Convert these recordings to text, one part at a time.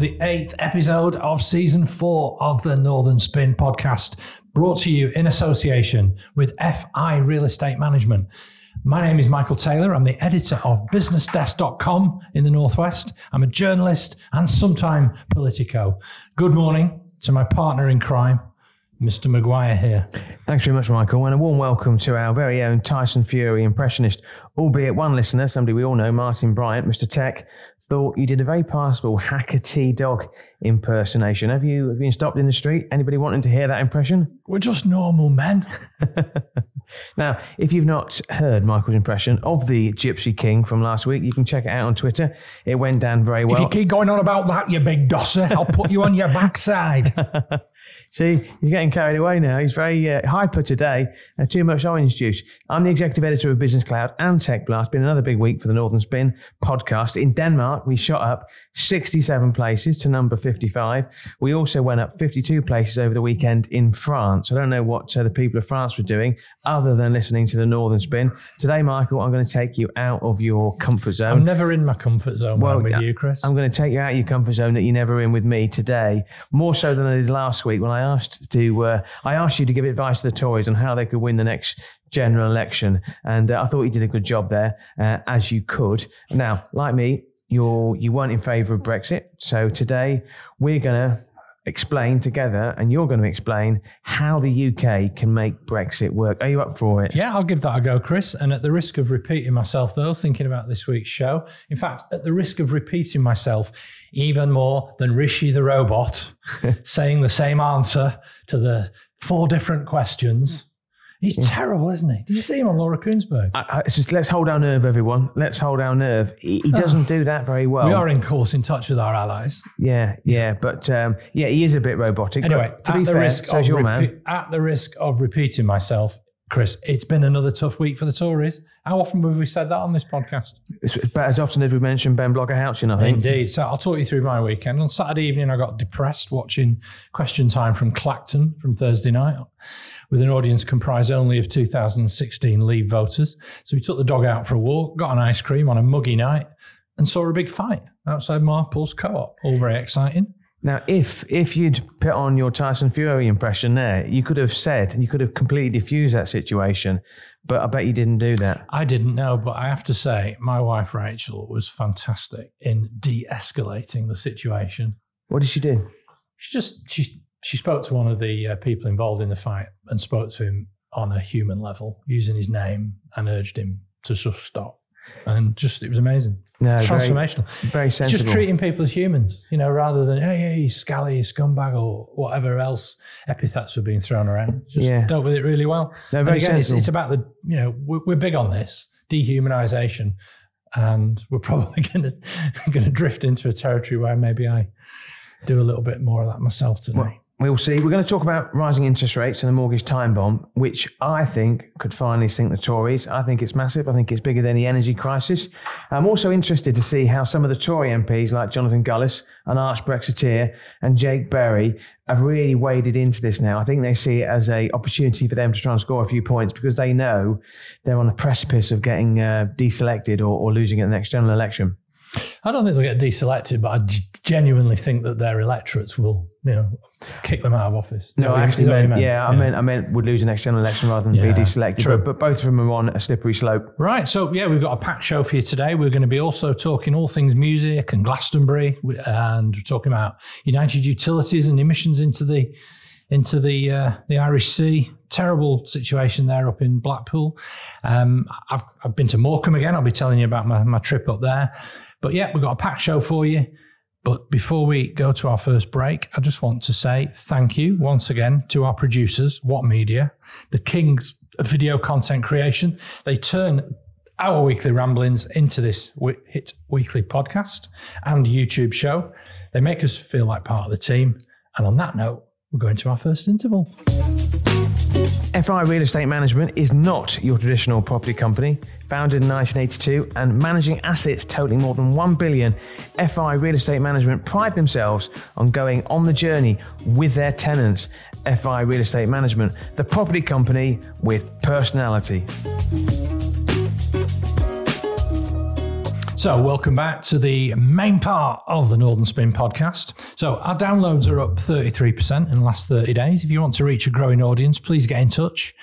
the eighth episode of season four of the Northern Spin podcast, brought to you in association with FI Real Estate Management. My name is Michael Taylor. I'm the editor of businessdesk.com in the Northwest. I'm a journalist and sometime politico. Good morning to my partner in crime, Mr. Maguire here. Thanks very much, Michael, and a warm welcome to our very own Tyson Fury impressionist, albeit one listener, somebody we all know, Martin Bryant, Mr. Tech, thought you did a very passable Hackety dog impersonation. Have you, have you been stopped in the street? Anybody wanting to hear that impression? We're just normal men. now, if you've not heard Michael's impression of the Gypsy King from last week, you can check it out on Twitter. It went down very well. If you keep going on about that, you big dosser, I'll put you on your backside. See, he's getting carried away now. He's very uh, hyper today. Uh, too much orange juice. I'm the executive editor of Business Cloud and Tech Blast. Been another big week for the Northern Spin podcast. In Denmark, we shot up 67 places to number 55. We also went up 52 places over the weekend in France. I don't know what uh, the people of France were doing other than listening to the Northern Spin. Today, Michael, I'm going to take you out of your comfort zone. I'm never in my comfort zone well, when I'm with you, Chris. I'm going to take you out of your comfort zone that you're never in with me today, more so than I did last week when I asked to. Uh, I asked you to give advice to the Tories on how they could win the next general election, and uh, I thought you did a good job there, uh, as you could. Now, like me, you're you weren't in favour of Brexit, so today we're going to explain together, and you're going to explain how the UK can make Brexit work. Are you up for it? Yeah, I'll give that a go, Chris. And at the risk of repeating myself, though, thinking about this week's show, in fact, at the risk of repeating myself even more than Rishi the robot saying the same answer to the four different questions. He's yeah. terrible, isn't he? Did you see him on Laura Kuenssberg? I, I, just, let's hold our nerve, everyone. Let's hold our nerve. He, he doesn't do that very well. We are, in course, in touch with our allies. Yeah, yeah, but um, yeah, he is a bit robotic. Anyway, to be fair, risk so's your repe- man. At the risk of repeating myself, Chris, it's been another tough week for the Tories. How often have we said that on this podcast? It's about as often as we mentioned Ben Blogger Houchen, I think. Indeed. So I'll talk you through my weekend. On Saturday evening, I got depressed watching Question Time from Clacton from Thursday night with an audience comprised only of 2016 Leave voters. So we took the dog out for a walk, got an ice cream on a muggy night, and saw a big fight outside Marples Co-op. All very exciting. Now, if if you'd put on your Tyson Fury impression there, you could have said, you could have completely diffused that situation, but I bet you didn't do that. I didn't know, but I have to say, my wife Rachel was fantastic in de-escalating the situation. What did she do? She just she she spoke to one of the uh, people involved in the fight and spoke to him on a human level, using his name, and urged him to just stop and just it was amazing. No, transformational. Very, very sensible. Just treating people as humans, you know, rather than hey, hey, scally, scumbag, or whatever else epithets were being thrown around. Just yeah. dealt with it really well. No, very again, it's, it's, about the you know we're, we're big on this dehumanization, and we're probably going to going to drift into a territory where maybe I do a little bit more of that myself today. Well, We'll see. We're going to talk about rising interest rates and the mortgage time bomb, which I think could finally sink the Tories. I think it's massive. I think it's bigger than the energy crisis. I'm also interested to see how some of the Tory MPs, like Jonathan Gullis, an arch Brexiteer, and Jake Berry, have really waded into this now. I think they see it as a opportunity for them to try and score a few points because they know they're on the precipice of getting uh, deselected or, or losing at the next general election. I don't think they'll get deselected, but I genuinely think that their electorates will, you know, kick them out of office. No, I actually meant, meant, yeah, I meant I meant would lose the next general election rather than yeah, be deselected. True. But, but both of them are on a slippery slope. Right. So yeah, we've got a packed show for you today. We're going to be also talking all things music and Glastonbury, and we're talking about United Utilities and emissions into the into the uh, the Irish Sea. Terrible situation there up in Blackpool. Um, I've I've been to Morecambe again. I'll be telling you about my, my trip up there. But yeah, we've got a packed show for you. But before we go to our first break, I just want to say thank you once again to our producers, What Media, the kings of video content creation. They turn our weekly ramblings into this hit weekly podcast and YouTube show. They make us feel like part of the team. And on that note, we're going to our first interval. FI Real Estate Management is not your traditional property company. Founded in 1982 and managing assets totaling more than 1 billion, FI Real Estate Management pride themselves on going on the journey with their tenants. FI Real Estate Management, the property company with personality. So, welcome back to the main part of the Northern Spin podcast. So, our downloads are up 33% in the last 30 days. If you want to reach a growing audience, please get in touch.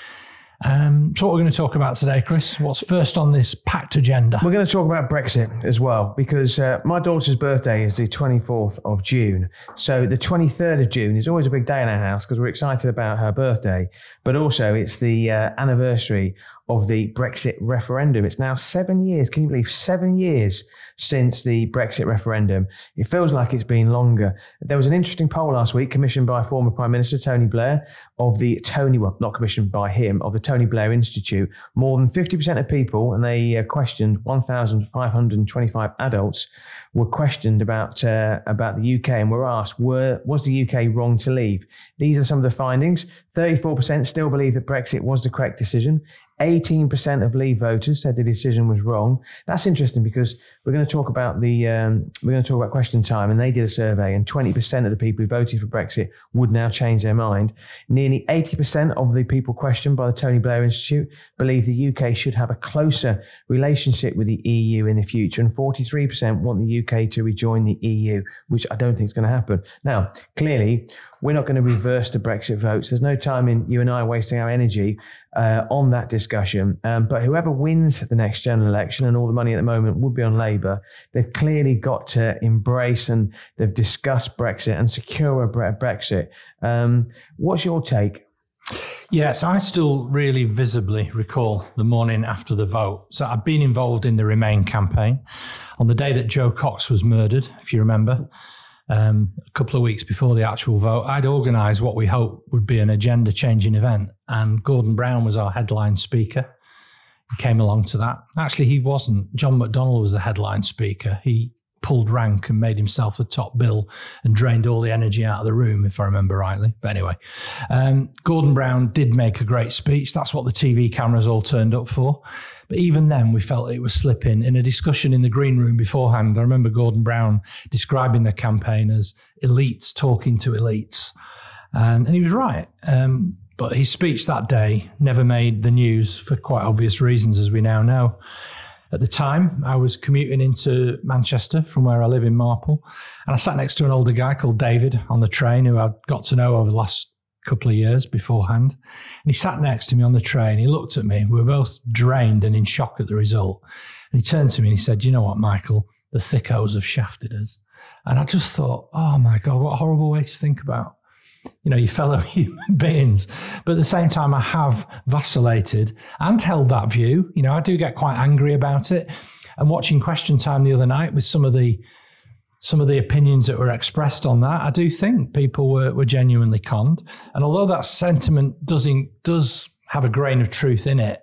Um, so, what we're going to talk about today, Chris? What's first on this packed agenda? We're going to talk about Brexit as well because uh, my daughter's birthday is the 24th of June. So, the 23rd of June is always a big day in our house because we're excited about her birthday, but also it's the uh, anniversary of the Brexit referendum. It's now seven years. Can you believe seven years since the Brexit referendum? It feels like it's been longer. There was an interesting poll last week commissioned by former Prime Minister Tony Blair of the Tony, well, not commissioned by him, of the Tony Blair Institute. More than 50% of people, and they uh, questioned 1,525 adults, were questioned about uh, about the UK and were asked, were, was the UK wrong to leave? These are some of the findings. 34% still believe that Brexit was the correct decision. 18% of Leave voters said the decision was wrong. That's interesting because we're going to talk about the um, we're going to talk about question time, and they did a survey, and 20% of the people who voted for Brexit would now change their mind. Nearly 80% of the people questioned by the Tony Blair Institute believe the UK should have a closer relationship with the EU in the future, and 43% want the UK to rejoin the EU, which I don't think is going to happen. Now, clearly, we're not going to reverse the Brexit votes. There's no time in you and I wasting our energy uh, on that discussion. Um, but whoever wins the next general election, and all the money at the moment would be on Labour, they've clearly got to embrace and they've discussed Brexit and secure a Brexit. Um, what's your take? Yes, I still really visibly recall the morning after the vote. So I've been involved in the Remain campaign on the day that Jo Cox was murdered, if you remember um, a couple of weeks before the actual vote, I'd organised what we hoped would be an agenda changing event. And Gordon Brown was our headline speaker. He came along to that. Actually, he wasn't. John McDonnell was the headline speaker. He pulled rank and made himself the top bill and drained all the energy out of the room, if I remember rightly. But anyway, um, Gordon Brown did make a great speech. That's what the TV cameras all turned up for. But even then, we felt it was slipping. In a discussion in the green room beforehand, I remember Gordon Brown describing the campaign as elites talking to elites. And, and he was right. Um, but his speech that day never made the news for quite obvious reasons, as we now know. At the time, I was commuting into Manchester from where I live in Marple, and I sat next to an older guy called David on the train who I'd got to know over the last couple of years beforehand. And he sat next to me on the train. He looked at me. We were both drained and in shock at the result. And he turned to me and he said, You know what, Michael? The thickos have shafted us. And I just thought, Oh my God, what a horrible way to think about you know, your fellow human beings. But at the same time, I have vacillated and held that view. You know, I do get quite angry about it. And watching Question Time the other night with some of the some of the opinions that were expressed on that, I do think people were, were genuinely conned. And although that sentiment doesn't does have a grain of truth in it,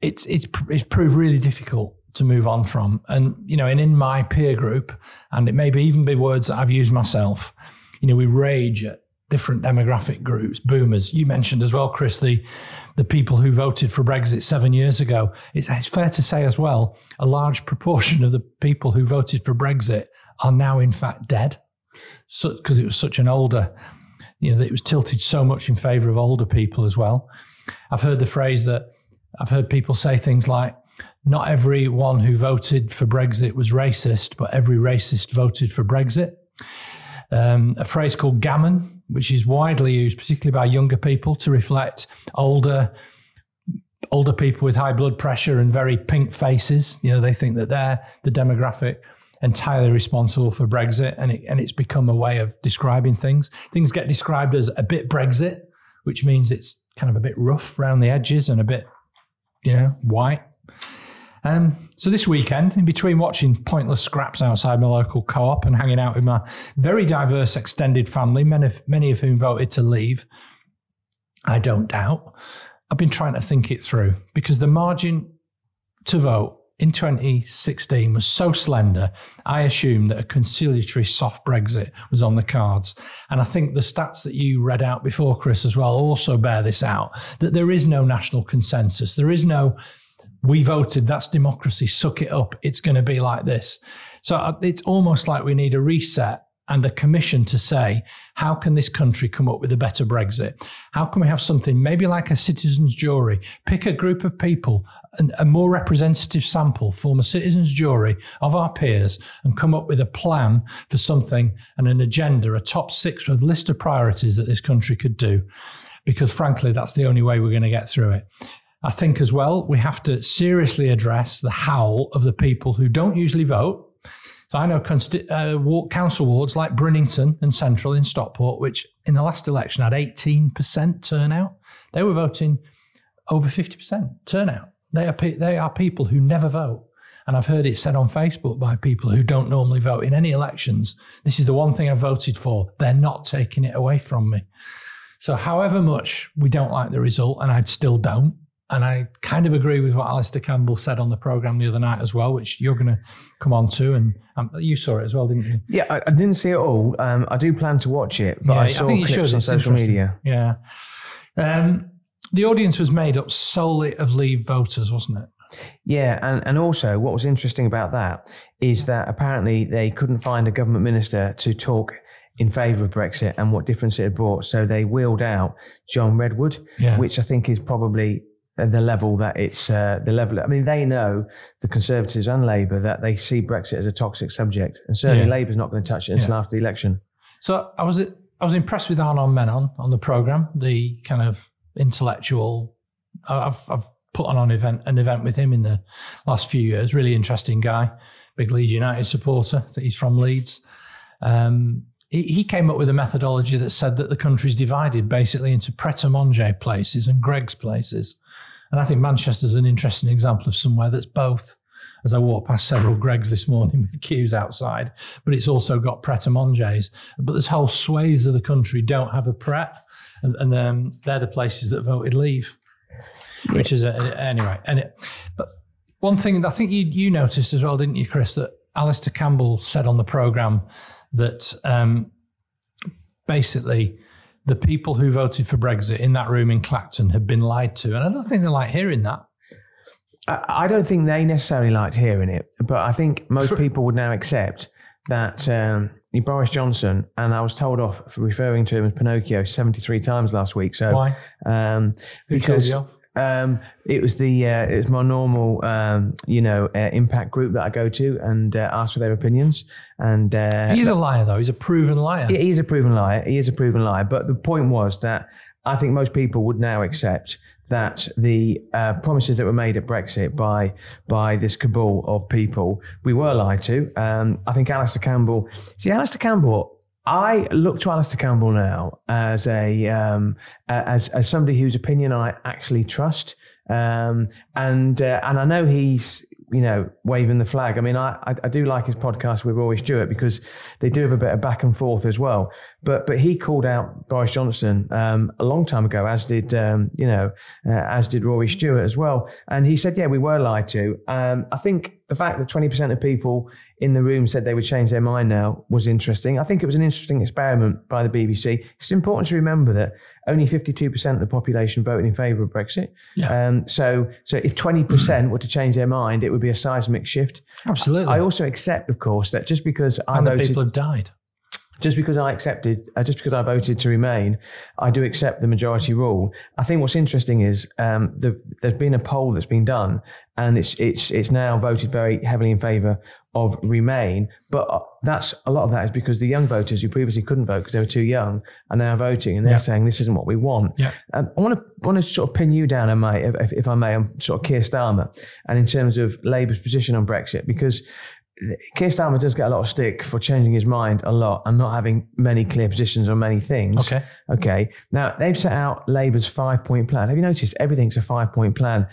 it's it's it's proved really difficult to move on from. And you know, and in my peer group, and it may be even be words that I've used myself. You know, we rage at different demographic groups, boomers. You mentioned as well, Chris, the the people who voted for Brexit seven years ago. It's, it's fair to say as well, a large proportion of the people who voted for Brexit are now in fact dead, because so, it was such an older, you know, it was tilted so much in favour of older people as well. I've heard the phrase that I've heard people say things like, "Not everyone who voted for Brexit was racist, but every racist voted for Brexit." Um, a phrase called gammon, which is widely used, particularly by younger people, to reflect older older people with high blood pressure and very pink faces. You know, they think that they're the demographic entirely responsible for Brexit, and it, and it's become a way of describing things. Things get described as a bit Brexit, which means it's kind of a bit rough around the edges and a bit, you know, white. Um, so this weekend, in between watching pointless scraps outside my local co-op and hanging out with my very diverse extended family, many of, many of whom voted to leave, I don't doubt. I've been trying to think it through because the margin to vote in 2016 was so slender, I assumed that a conciliatory soft Brexit was on the cards. And I think the stats that you read out before, Chris, as well, also bear this out that there is no national consensus. There is no, we voted, that's democracy, suck it up, it's going to be like this. So uh, it's almost like we need a reset and a commission to say, how can this country come up with a better Brexit? How can we have something maybe like a citizens' jury? Pick a group of people a more representative sample, form a citizens' jury of our peers, and come up with a plan for something and an agenda, a top six of list of priorities that this country could do. Because frankly, that's the only way we're going to get through it. I think as well, we have to seriously address the howl of the people who don't usually vote. So I know consti- uh, council wards like Brinnington and Central in Stockport, which in the last election had 18% turnout. They were voting over 50% turnout. They are, pe- they are people who never vote. And I've heard it said on Facebook by people who don't normally vote in any elections. This is the one thing I voted for. They're not taking it away from me. So, however much we don't like the result, and I still don't, and I kind of agree with what Alastair Campbell said on the program the other night as well, which you're going to come on to, and um, you saw it as well, didn't you? Yeah, I, I didn't see it all. Um, I do plan to watch it, but Yeah, I I saw think you clips should. on social media. Yeah. Um, the audience was made up solely of Leave voters, wasn't it? Yeah, and, and also what was interesting about that is that apparently they couldn't find a government minister to talk in favour of Brexit and what difference it had brought. So they wheeled out John Redwood, Yeah. which I think is probably the level that it's uh, the level. I mean, they know the Conservatives and Labour that they see Brexit as a toxic subject, and certainly Yeah. Labour's not going to touch it until Yeah. after the election. So I was I was impressed with Anand Menon on the program, the kind of intellectual. I've I've put on an event an event with him in the last few years. Really interesting guy, big Leeds United supporter. That he's from Leeds. Um, he, he came up with a methodology that said that the country's divided basically into pret-a-manger places and Greggs places. And I think Manchester's an interesting example of somewhere that's both. As I walked past several Greggs this morning with queues outside, but it's also got pret-a-mangers. But this whole swathes of the country don't have a pret, and, and um, they're the places that voted leave. Which is a, anyway. And it, but one thing that I think you you noticed as well, didn't you, Chris? That Alastair Campbell said on the program that um, basically the people who voted for Brexit in that room in Clacton had been lied to, and I don't think they like hearing that. I don't think they necessarily liked hearing it, but I think most people would now accept that um, Boris Johnson, and I was told off for referring to him as Pinocchio 73 times last week. So, Why? um, because um, it was the uh, it was my normal um, you know uh, impact group that I go to and uh, ask for their opinions. And uh, He's a liar, though. He's a proven liar. he is a proven liar. He is a proven liar. But the point was that I think most people would now accept that the uh, promises that were made at Brexit by by this cabal of people, we were lied to. Um, I think Alastair Campbell. See, Alastair Campbell. I look to Alastair Campbell now as a um, as as somebody whose opinion I actually trust, um, and uh, and I know he's you know waving the flag. I mean, I, I do like his podcast with Rory Stewart because they do have a bit of back and forth as well. But but he called out Boris Johnson um, a long time ago, as did um, you know uh, as did Rory Stewart as well. And he said, yeah, we were lied to. Um, I think the fact that twenty percent of people in the room said they would change their mind now was interesting. I think it was an interesting experiment by the BBC. It's important to remember that only 52% of the population voted in favour of Brexit. Yeah. Um, so, so if 20% were to change their mind, it would be a seismic shift. Absolutely. I also accept, of course, that just because I and voted, people have died. Just because I accepted, uh, just because I voted to remain, I do accept the majority rule. I think what's interesting is um, the, there's been a poll that's been done, and it's it's it's now voted very heavily in favour of remain. But uh, that's a lot of that is because the young voters who previously couldn't vote because they were too young are now voting, and they're Yeah. saying this isn't what we want. Yeah. Um, I want to want to sort of pin you down, if, if, if I may, on sort of Keir Starmer, and in terms of Labour's position on Brexit, because Keir Starmer does get a lot of stick for changing his mind a lot and not having many clear positions on many things. Okay. Okay. Now they've set out Labour's five-point plan. Have you noticed everything's a five-point plan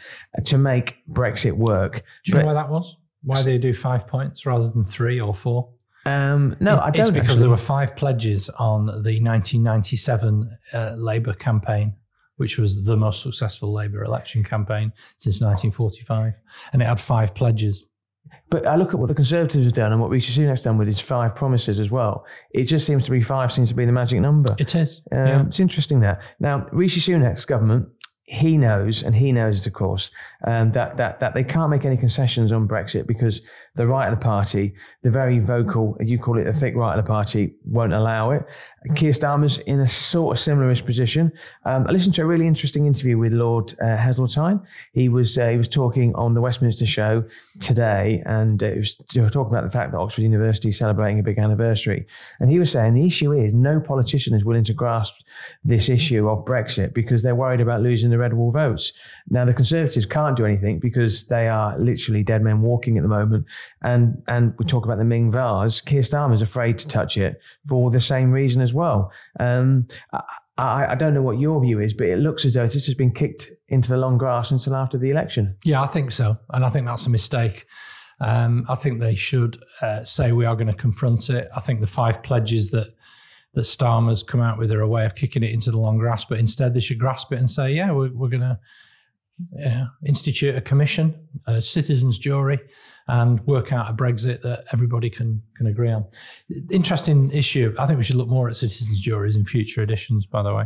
to make Brexit work? Do you But- know why that was? Why they do five points rather than three or four? Um, no, I don't. It's because actually. there were five pledges on the 1997 uh, Labour campaign, which was the most successful Labour election campaign since 1945, and it had five pledges. But I look at what the Conservatives have done and what Rishi Sunak's done with his five promises as well. It just seems to be five seems to be the magic number. It is. Um, yeah. It's interesting that. Now, Rishi Sunak's government he knows, and he knows, it, of course, um, that that that they can't make any concessions on Brexit because the right of the party, the very vocal, you call it the thick right of the party, won't allow it. Keir Starmer's in a sort of similarish position. Um, I listened to a really interesting interview with Lord uh, Heseltine. He was uh, he was talking on the Westminster show today, and uh, it was talking about the fact that Oxford University is celebrating a big anniversary. And he was saying the issue is no politician is willing to grasp this issue of Brexit because they're worried about losing the red wall votes. Now the Conservatives can't do anything because they are literally dead men walking at the moment. And and we talk about the Ming vase. Keir Starmer's afraid to touch it for the same reason as well. Um, I, I, don't know what your view is, but it looks as though this has been kicked into the long grass until after the election. Yeah, I think so, and I think that's a mistake. Um, I think they should uh, say we are going to confront it. I think the five pledges that that Starmer's come out with are a way of kicking it into the long grass, but instead they should grasp it and say, yeah, we're, we're going to institute a commission, a citizens' jury, and work out a Brexit that everybody can can agree on. Interesting issue. I think we should look more at citizens' juries in future editions. By the way.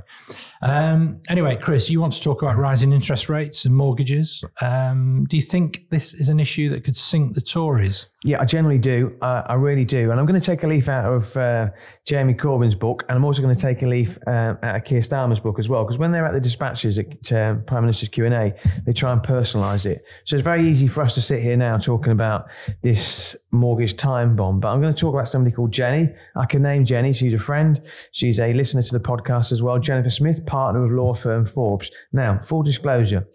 Um, anyway, Chris, you want to talk about rising interest rates and mortgages. Um, do you think this is an issue that could sink the Tories? Yeah, I generally do. Uh, I really do. And I'm going to take a leaf out of uh, Jeremy Corbyn's book, and I'm also going to take a leaf uh, out of Keir Starmer's book as well, because when they're at the dispatches at uh, Prime Minister's Q and A, they try and personalise it. So it's very easy for us to sit here now talking about about this mortgage time bomb, but I'm going to talk about somebody called Jenny. I can name Jenny. She's a friend. She's a listener to the podcast as well. Jennifer Smith, partner of law firm Forbes. Now, full disclosure,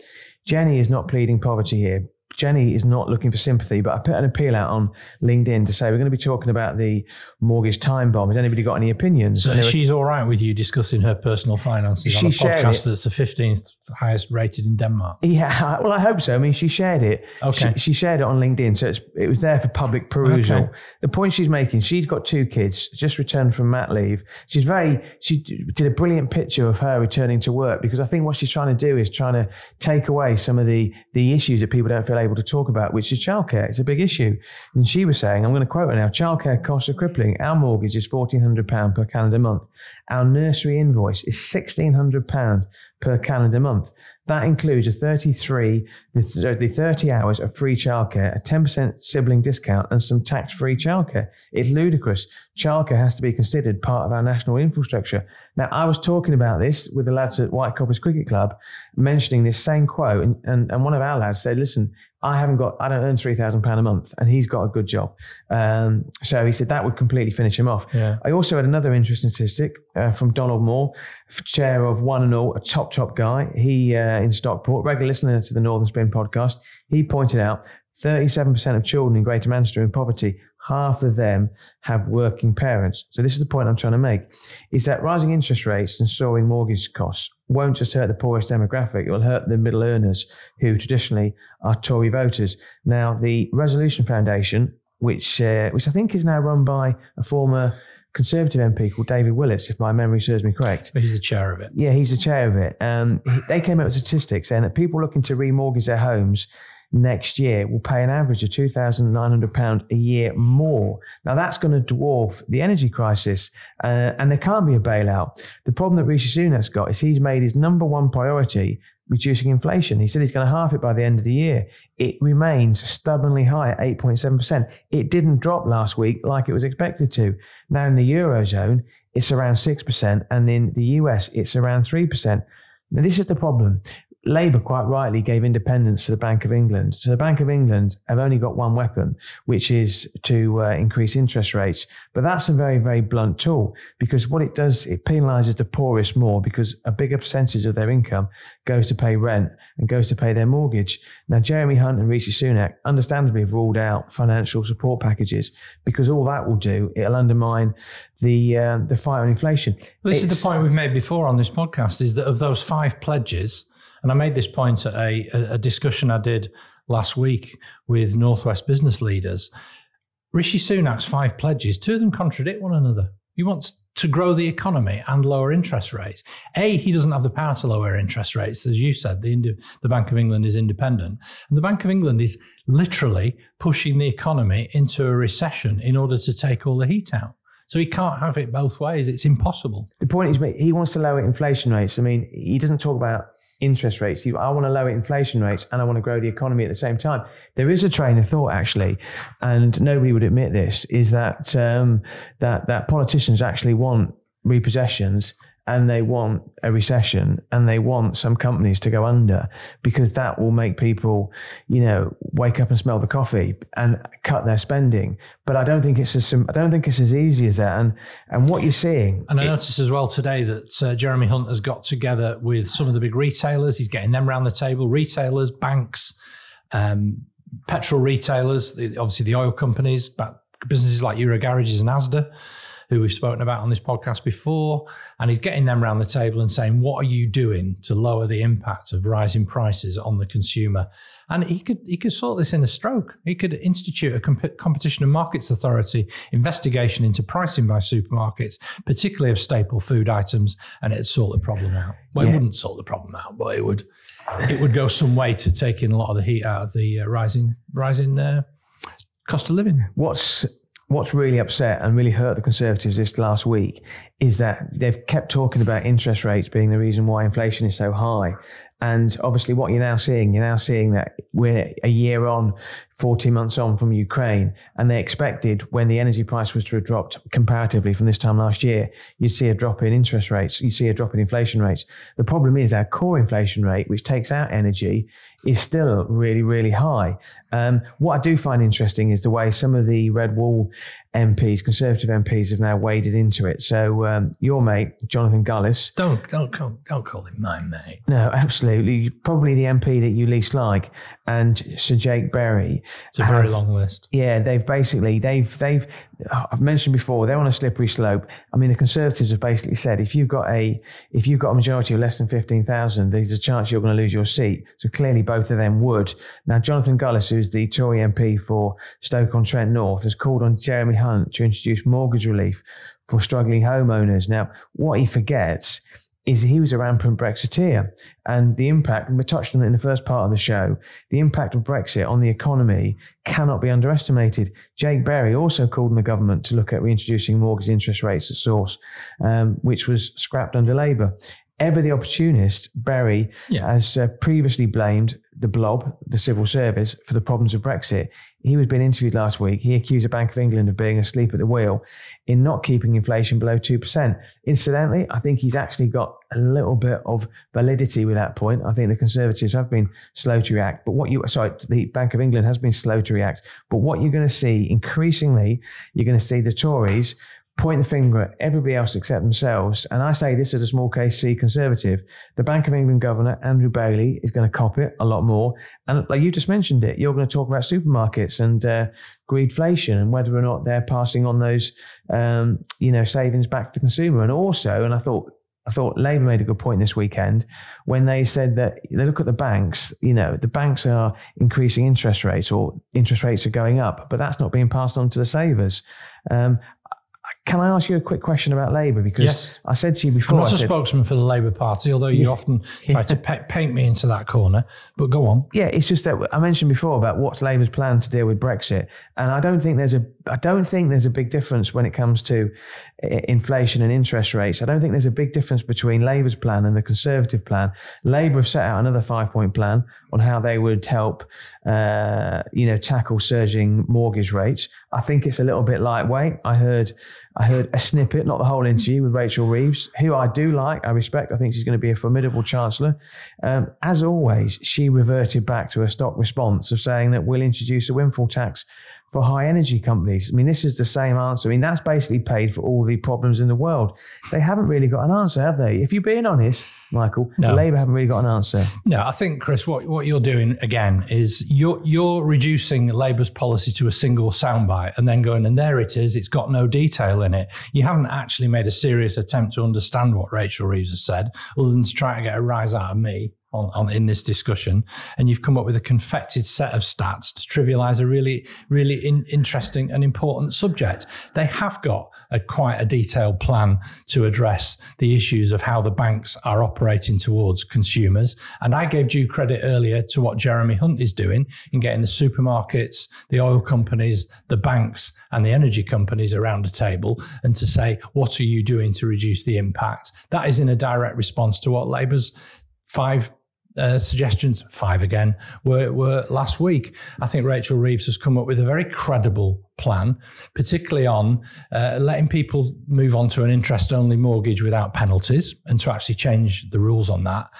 Jenny is not pleading poverty here. Jenny is not looking for sympathy, but I put an appeal out on LinkedIn to say we're going to be talking about the mortgage time bomb. Has anybody got any opinions? So she's all right with you discussing her personal finances she on a podcast that's the 15th highest rated in Denmark. Yeah, well, I hope so. I mean, she shared it. Okay. She, she shared it on LinkedIn, so it was there for public perusal. Okay. The point she's making, she's got two kids, just returned from mat leave. She's very, she did a brilliant picture of her returning to work because I think what she's trying to do is trying to take away some of the the issues that people don't feel able to talk about, which is childcare. It's a big issue. And she was saying, I'm going to quote her now: childcare costs are crippling. Our mortgage is £1,400 per calendar month. Our nursery invoice is £1,600 per calendar month. That includes a 33, the, the 30 hours of free childcare, a 10% sibling discount, and some tax free childcare. It's ludicrous. Childcare has to be considered part of our national infrastructure. Now, I was talking about this with the lads at White Coppers Cricket Club, mentioning this same quote, and, and, and one of our lads said, Listen, I haven't got, I don't earn three thousand pound a month, and he's got a good job. Um, so he said that would completely finish him off. Yeah. I also had another interesting statistic uh, from Donald Moore, chair of One and All, a top top guy. He uh, in Stockport, regular listener to the Northern Spin podcast. He pointed out 37% of children in Greater Manchester in poverty half of them have working parents. So this is the point I'm trying to make, is that rising interest rates and soaring mortgage costs won't just hurt the poorest demographic, it will hurt the middle earners who traditionally are Tory voters. Now, the Resolution Foundation, which, uh, which I think is now run by a former Conservative MP called David Willetts, if my memory serves me correct. He's the chair of it. Yeah, he's the chair of it. Um, they came out with statistics saying that people looking to remortgage their homes next year will pay an average of £2,900 a year more. Now, that's going to dwarf the energy crisis, uh, and there can't be a bailout. The problem that Rishi Sunak's got is he's made his number one priority reducing inflation. He said he's going to halve it by the end of the year. It remains stubbornly high at 8.7%. It didn't drop last week like it was expected to. Now, in the Eurozone, it's around 6%, and in the US, it's around 3%. Now, this is the problem. Labour quite rightly gave independence to the Bank of England. So the Bank of England have only got one weapon, which is to uh, increase interest rates. But that's a very, very blunt tool because what it does, it penalises the poorest more because a bigger percentage of their income goes to pay rent and goes to pay their mortgage. Now, Jeremy Hunt and Rishi Sunak understandably have ruled out financial support packages because all that will do, it'll undermine the uh, the fight on inflation. This it's, is the point we've made before on this podcast: is that of those five pledges, and I made this point at a, a discussion I did last week with Northwest business leaders. Rishi Sunak's five pledges, two of them contradict one another. He wants to grow the economy and lower interest rates. A, he doesn't have the power to lower interest rates. As you said, the, the Bank of England is independent. And the Bank of England is literally pushing the economy into a recession in order to take all the heat out. So he can't have it both ways. It's impossible. The point is, he wants to lower inflation rates. I mean, he doesn't talk about interest rates. I want to lower inflation rates and I want to grow the economy at the same time. There is a train of thought actually, and nobody would admit this, is that um, that that politicians actually want repossessions and they want a recession and they want some companies to go under because that will make people, you know, wake up and smell the coffee and cut their spending. But I don't think it's as I don't think it's as easy as that. And and what you're seeing, and I noticed as well today that uh, Jeremy Hunt has got together with some of the big retailers. He's getting them around the table: retailers, banks, um, petrol retailers, obviously the oil companies, but businesses like Euro Garages and Asda who we've spoken about on this podcast before. And he's getting them around the table and saying, what are you doing to lower the impact of rising prices on the consumer? And he could he could sort this in a stroke. He could institute a comp- competition and markets authority investigation into pricing by supermarkets, particularly of staple food items, and it'd sort the problem out. Well, yeah. it wouldn't sort the problem out, but it would it would go some way to taking a lot of the heat out of the uh, rising rising uh, cost of living. What's what's really upset and really hurt the Conservatives this last week is that they've kept talking about interest rates being the reason why inflation is so high. And obviously, what you're now seeing, you're now seeing that we're a year on, 14 months on from Ukraine, and they expected when the energy price was to have dropped comparatively from this time last year, you'd see a drop in interest rates, you'd see a drop in inflation rates. The problem is our core inflation rate, which takes out energy, is still really, really high. Um, what I do find interesting is the way some of the red wall MPs, Conservative MPs, have now waded into it. So um, your mate, Jonathan Gullis. Don't don't call, don't call him my mate. No, absolutely. Probably the MP that you least like, and Sir Jake Berry. It's a very long list. Yeah, they've basically they've they've I've mentioned before they're on a slippery slope. I mean, the Conservatives have basically said if you've got a if you've got a majority of less than fifteen thousand, there's a chance you're going to lose your seat. So clearly, both of them would. Now, Jonathan Gullis, who's the Tory MP for Stoke on Trent North, has called on Jeremy Hunt to introduce mortgage relief for struggling homeowners. Now, what he forgets is he was a rampant Brexiteer. And the impact, we touched on it in the first part of the show, the impact of Brexit on the economy cannot be underestimated. Jake Berry also called on the government to look at reintroducing mortgage interest rates at source, um, which was scrapped under Labour. Ever the opportunist, Berry yeah. has uh, previously blamed the blob, the civil service, for the problems of Brexit. He was being interviewed last week. He accused the Bank of England of being asleep at the wheel in not keeping inflation below 2%. Incidentally, I think he's actually got a little bit of validity with that point. I think the Conservatives have been slow to react, but what you, sorry, the Bank of England has been slow to react. But what you're going to see increasingly, you're going to see the Tories point the finger at everybody else except themselves. And I say this as a small case C conservative. The Bank of England governor, Andrew Bailey, is going to cop it a lot more. And like you just mentioned it, you're going to talk about supermarkets and uh, greedflation and whether or not they're passing on those, um, you know, savings back to the consumer. And also, and I thought I thought Labour made a good point this weekend when they said that they look at the banks, you know, the banks are increasing interest rates or interest rates are going up, but that's not being passed on to the savers. Um, can I ask you a quick question about Labour? Because yes. I said to you before, I'm not I a said, spokesman for the Labour Party, although you yeah. often try to pe- paint me into that corner. But go on. Yeah, it's just that I mentioned before about what's Labour's plan to deal with Brexit, and I don't think there's a I don't think there's a big difference when it comes to uh, inflation and interest rates. I don't think there's a big difference between Labour's plan and the Conservative plan. Labour have set out another five point plan on how they would help, uh, you know, tackle surging mortgage rates. I think it's a little bit lightweight. I heard I heard a snippet, not the whole interview, with Rachel Reeves, who I do like, I respect. I think she's going to be a formidable chancellor. Um, as always, she reverted back to her stock response of saying that we'll introduce a windfall tax for high energy companies. I mean, this is the same answer. I mean, that's basically paid for all the problems in the world. They haven't really got an answer, have they? If you're being honest, Michael, no. Labour haven't really got an answer. No, I think, Chris, what, what you're doing again is you're you're reducing Labour's policy to a single soundbite and then going, and there it is, it's got no detail in it. You haven't actually made a serious attempt to understand what Rachel Reeves has said, other than to try to get a rise out of me on, on, in this discussion, and you've come up with a confected set of stats to trivialize a really, really in, interesting and important subject. They have got a quite a detailed plan to address the issues of how the banks are operating towards consumers. And I gave due credit earlier to what Jeremy Hunt is doing in getting the supermarkets, the oil companies, the banks, and the energy companies around a table and to say, what are you doing to reduce the impact? That is in a direct response to what Labour's five uh, suggestions, five again, were, were last week. I think Rachel Reeves has come up with a very credible plan, particularly on uh, letting people move on to an interest only mortgage without penalties and to actually change the rules on that.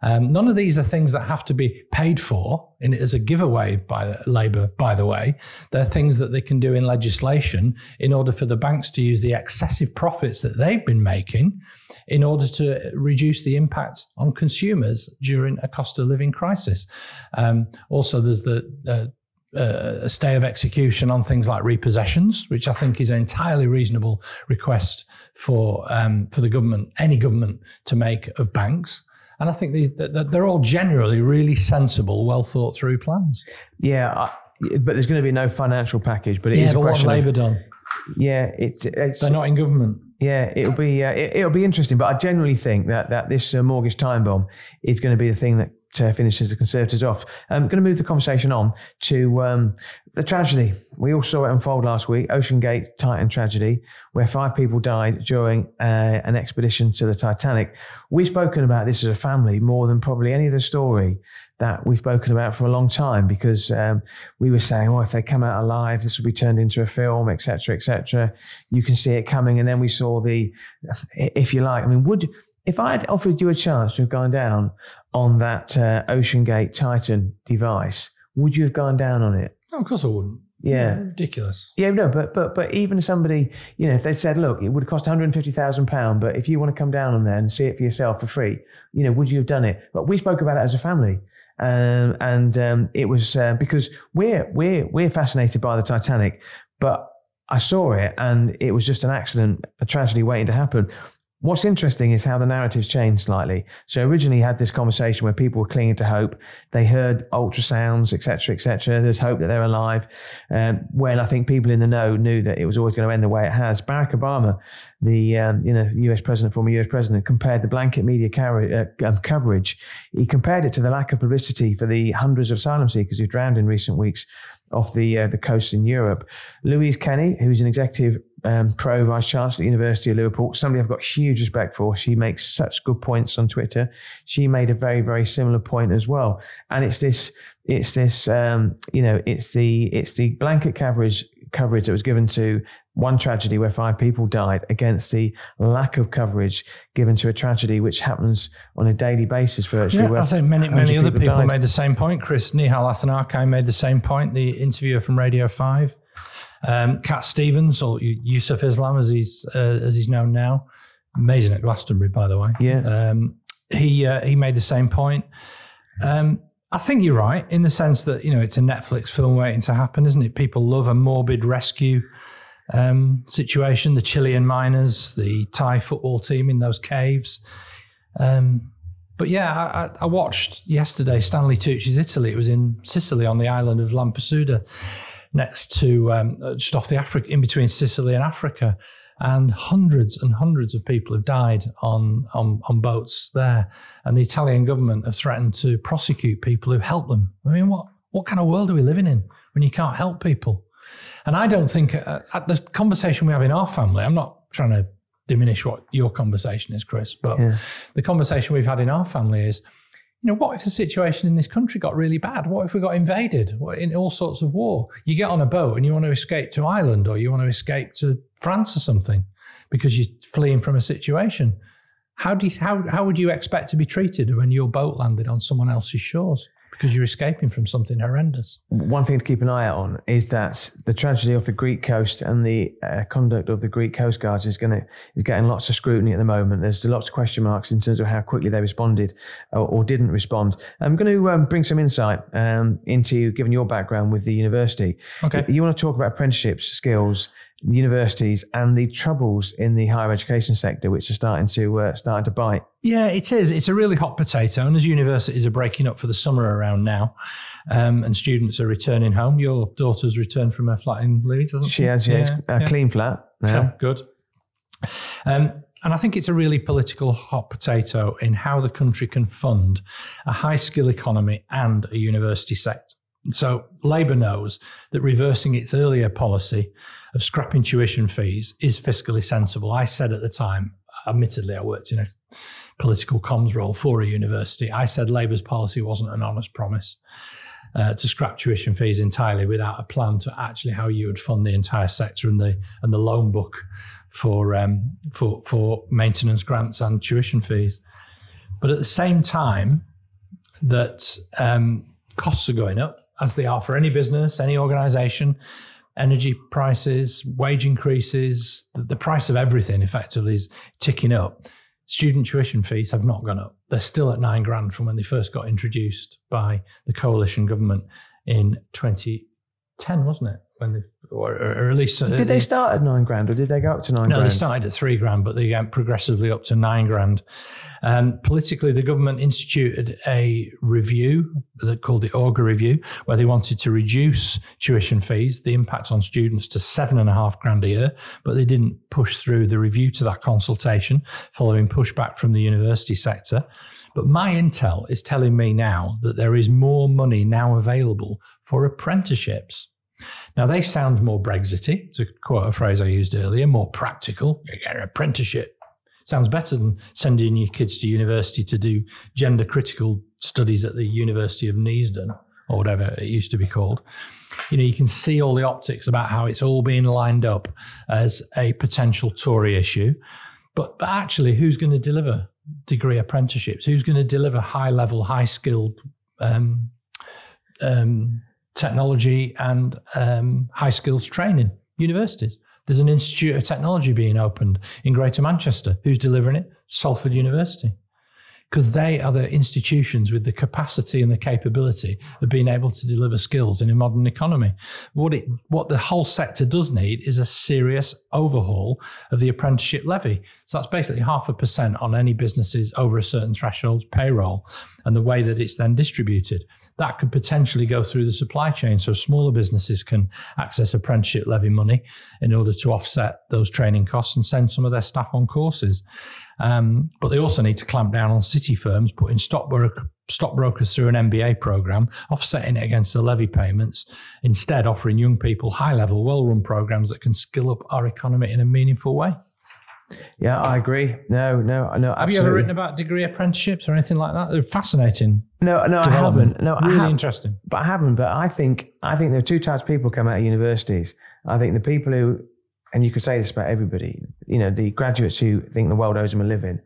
Um, none of these are things that have to be paid for in, as a giveaway by Labour, by the way. They're things that they can do in legislation in order for the banks to use the excessive profits that they've been making in order to reduce the impact on consumers during a cost of living crisis. Um, also, there's the uh, uh, a stay of execution on things like repossessions, which I think is an entirely reasonable request for um, for the government, any government, to make of banks. And I think they, they're all generally really sensible, well thought through plans. Yeah, but there's going to be no financial package. But it yeah, is but a question. what Labour done? Yeah, it's, it's they're not in government. Yeah, it'll be uh, it, will be interesting, but I generally think that that this uh, mortgage time bomb is going to be the thing that uh, finishes the Conservatives off. I'm going to move the conversation on to um, the tragedy. We all saw it unfold last week, OceanGate Titan tragedy, where five people died during uh, an expedition to the Titanic. We've spoken about this as a family more than probably any other story that we've spoken about for a long time because um, we were saying, oh, if they come out alive, this will be turned into a film, etc., etc. You can see it coming, and then we saw the, if you like, I mean, would if I had offered you a chance to have gone down on that uh, OceanGate Titan device, would you have gone down on it? Oh, of course I wouldn't. Yeah. ridiculous. Yeah, no, but but but even somebody, you know, if they said, look, it would cost 150,000 pound, but if you want to come down on there and see it for yourself for free, you know, would you have done it? But we spoke about it as a family. Um, and um, it was uh, because we're we're we're fascinated by the Titanic, but I saw it and it was just an accident, a tragedy waiting to happen. What's interesting is how the narrative's changed slightly. So originally you had this conversation where people were clinging to hope. They heard ultrasounds, etc., etc. There's hope that they're alive. Um, when I think people in the know knew that it was always going to end the way it has. Barack Obama, the um, you know U.S. president, former U.S. president, compared the blanket media uh, um, coverage. He compared it to the lack of publicity for the hundreds of asylum seekers who drowned in recent weeks off the uh, the coast in Europe. Louise Kenny, who's an executive um, pro vice chancellor at the University of Liverpool, somebody I've got huge respect for. She makes such good points on Twitter. She made a very very similar point as well, and it's this it's this um, you know it's the it's the blanket coverage coverage that was given to one tragedy where five people died against the lack of coverage given to a tragedy which happens on a daily basis virtually. Yeah, I think many many other people, people made the same point. Chris Nihal Arthanayake made the same point. The interviewer from Radio Five, um, Cat Stevens or Yusuf Islam as he's uh, as he's known now, amazing at Glastonbury by the way. Yeah, um, he uh, he made the same point. Um, I think you're right in the sense that you know it's a Netflix film waiting to happen, isn't it? People love a morbid rescue um, situation. The Chilean miners, the Thai football team in those caves. Um, but yeah, I, I, watched yesterday Stanley Tucci's Italy. It was in Sicily on the island of Lampedusa, next to um, just off the Africa, in between Sicily and Africa, and hundreds and hundreds of people have died on, on on boats there. And the Italian government have threatened to prosecute people who help them. I mean, what what kind of world are we living in when you can't help people? And I don't think uh, at the conversation we have in our family, I'm not trying to diminish what your conversation is, Chris, but yeah. the conversation we've had in our family is, you know, what if the situation in this country got really bad? What if we got invaded in all sorts of war? You get on a boat and you want to escape to Ireland or you want to escape to France or something because you're fleeing from a situation. How do you, how, how would you expect to be treated when your boat landed on someone else's shores? Because you're escaping from something horrendous. One thing to keep an eye out on is that the tragedy of the Greek coast and the uh, conduct of the Greek coast guards is going to is getting lots of scrutiny at the moment. There's lots of question marks in terms of how quickly they responded or, or didn't respond. I'm going to um, bring some insight um, into given your background with the university. Okay, you want to talk about apprenticeships, skills, universities and the troubles in the higher education sector, which are starting to uh, starting to bite. Yeah, it is. It's a really hot potato, and as universities are breaking up for the summer around now, um, and students are returning home. Your daughter's returned from her flat in Leeds, hasn't she? She has. Yes, yeah, a yeah. clean flat. Yeah. good. Um, and I think it's a really political hot potato in how the country can fund a high skill economy and a university sector. So Labour knows that reversing its earlier policy of scrapping tuition fees is fiscally sensible. I said at the time, admittedly, I worked in a political comms role for a university, I said Labour's policy wasn't an honest promise. Uh, to scrap tuition fees entirely without a plan to actually how you would fund the entire sector and the and the loan book for um, for for maintenance grants and tuition fees. But at the same time, that um, costs are going up as they are for any business, any organisation. Energy prices, wage increases, the, the price of everything effectively is ticking up student tuition fees have not gone up. They're still at nine grand from when they first got introduced by the coalition government in 2010, wasn't it? When they, or, or at least did they start at nine grand or did they go up to nine? No, grand? they started at three grand, but they went progressively up to nine grand. Um, politically, the government instituted a review that called the Augar Review, where they wanted to reduce tuition fees, the impact on students, to seven and a half grand a year, but they didn't push through the review to that consultation, following pushback from the university sector. But my intel is telling me now that there is more money now available for apprenticeships. Now, they sound more Brexity, to quote a phrase I used earlier, more practical. You get an apprenticeship sounds better than sending your kids to university to do gender critical studies at the University of Neasden or whatever it used to be called. You know, you can see all the optics about how it's all being lined up as a potential Tory issue. But, but actually, who's going to deliver degree apprenticeships? Who's going to deliver high level, high skilled um, um, technology and um, high skills training? Universities. There's an Institute of Technology being opened in Greater Manchester. Who's delivering it? Salford University. Because they are the institutions with the capacity and the capability of being able to deliver skills in a modern economy. What it, what the whole sector does need is a serious overhaul of the apprenticeship levy. So that's basically half a percent on any businesses over a certain threshold payroll and the way that it's then distributed that could potentially go through the supply chain so smaller businesses can access apprenticeship levy money in order to offset those training costs and send some of their staff on courses. Um, but they also need to clamp down on city firms, putting stockbroker, stockbrokers through an MBA program, offsetting it against the levy payments, instead offering young people high level, well run programs that can skill up our economy in a meaningful way. Yeah, I agree. No, no, no. Have you ever written about degree apprenticeships or anything like that? They're fascinating. No, no, I haven't. No, really I have, interesting. But I haven't. But I think I think there are two types of people come out of universities. I think the people who, and you could say this about everybody. You know, the graduates who think the world owes them a living,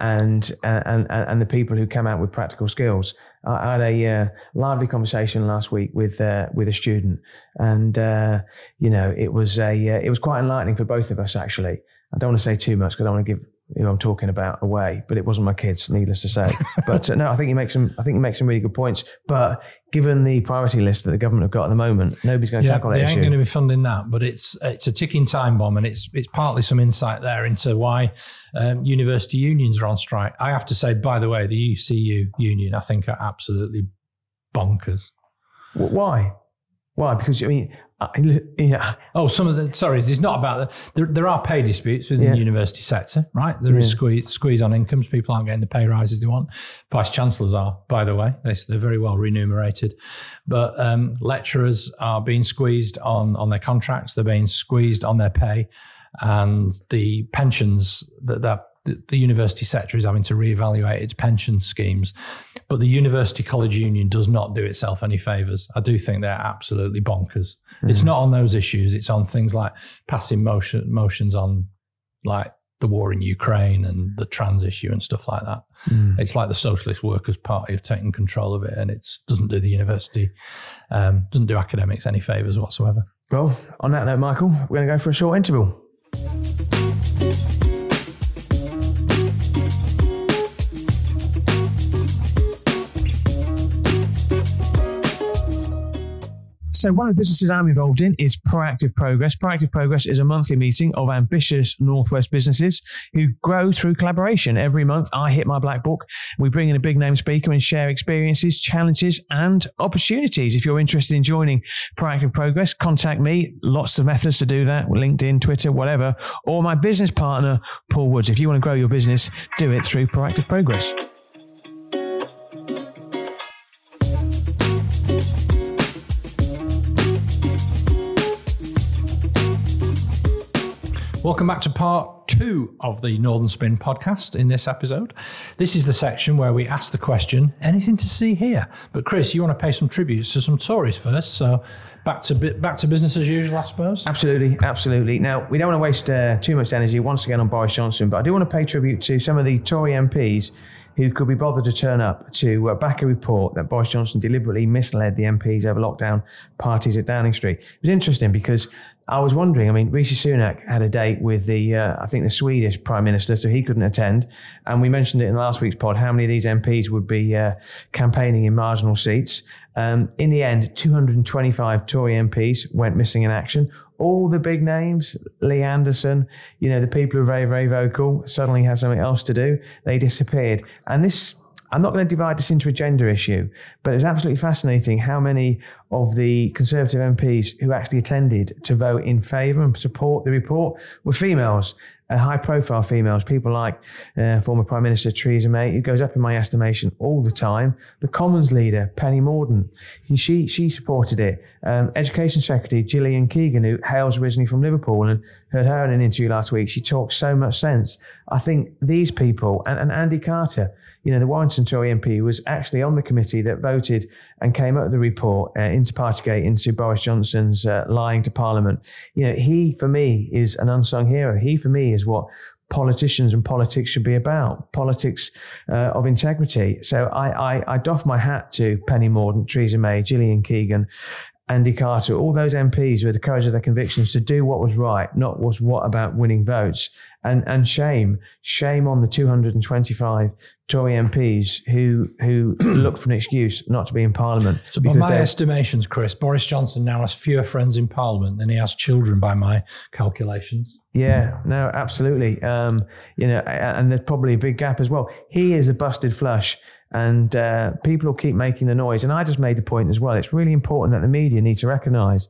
and and and, and the people who come out with practical skills. I had a uh, lively conversation last week with uh, with a student, and uh, you know it was a uh, it was quite enlightening for both of us actually. I don't want to say too much because I want to give who I'm talking about away, but it wasn't my kids, needless to say. but uh, no, I think you make some. I think you make some really good points. But given the priority list that the government have got at the moment, nobody's going to yeah, tackle that they issue. ain't going to be funding that. But it's it's a ticking time bomb, and it's it's partly some insight there into why um, university unions are on strike. I have to say, by the way, the UCU union, I think, are absolutely bonkers. Why? Why? Because I mean, yeah. Oh, some of the sorry, it's not about the. There, there are pay disputes within yeah. the university sector, right? There is yeah. squeeze squeeze on incomes. People aren't getting the pay rises they want. Vice chancellors are, by the way. They, they're very well remunerated, but um, lecturers are being squeezed on on their contracts. They're being squeezed on their pay, and the pensions that that the university sector is having to reevaluate its pension schemes. But the University College Union does not do itself any favours. I do think they're absolutely bonkers. Mm. It's not on those issues, it's on things like passing motion, motions on like the war in Ukraine and the trans issue and stuff like that. Mm. It's like the Socialist Workers' Party have taken control of it and it doesn't do the university, um, doesn't do academics any favours whatsoever. Well, on that note, Michael, we're going to go for a short interval. So, one of the businesses I'm involved in is Proactive Progress. Proactive Progress is a monthly meeting of ambitious Northwest businesses who grow through collaboration. Every month, I hit my black book. We bring in a big name speaker and share experiences, challenges, and opportunities. If you're interested in joining Proactive Progress, contact me. Lots of methods to do that LinkedIn, Twitter, whatever, or my business partner, Paul Woods. If you want to grow your business, do it through Proactive Progress. Welcome back to part two of the Northern Spin podcast in this episode. This is the section where we ask the question, anything to see here? But Chris, you want to pay some tributes to some Tories first, so back to back to business as usual, I suppose. Absolutely, absolutely. Now we don't want to waste uh, too much energy once again on Boris Johnson, but I do want to pay tribute to some of the Tory MPs who could be bothered to turn up to uh, back a report that Boris Johnson deliberately misled the MPs over lockdown parties at Downing Street. It was interesting because I was wondering. I mean, Rishi Sunak had a date with the, uh, I think, the Swedish Prime Minister, so he couldn't attend. And we mentioned it in last week's pod how many of these MPs would be uh, campaigning in marginal seats. Um, in the end, 225 Tory MPs went missing in action. All the big names, Lee Anderson, you know, the people who are very, very vocal, suddenly had something else to do. They disappeared. And this I'm not going to divide this into a gender issue, but it's absolutely fascinating how many of the Conservative MPs who actually attended to vote in favour and support the report were females, uh, high profile females, people like uh, former Prime Minister Theresa May, who goes up in my estimation all the time, the Commons leader, Penny Mordaunt, she, she supported it. Um, Education Secretary Gillian Keegan, who hails originally from Liverpool and heard her in an interview last week, she talks so much sense. I think these people, and, and Andy Carter, you know, the Warrington Tory MP was actually on the committee that voted and came up with the report uh, into Partygate, into Boris Johnson's uh, lying to Parliament. You know, he for me is an unsung hero. He for me is what politicians and politics should be about politics uh, of integrity. So I, I, I, doff my hat to Penny Mordaunt, Theresa May, Gillian Keegan, Andy Carter, all those MPs with the courage of their convictions to do what was right, not was what about winning votes. And and shame, shame on the 225 Tory MPs who who look for an excuse not to be in Parliament. So, by my estimations, Chris, Boris Johnson now has fewer friends in Parliament than he has children, by my calculations. Yeah, no, absolutely. Um, you know, and there's probably a big gap as well. He is a busted flush and uh, people will keep making the noise. And I just made the point as well. It's really important that the media need to recognise,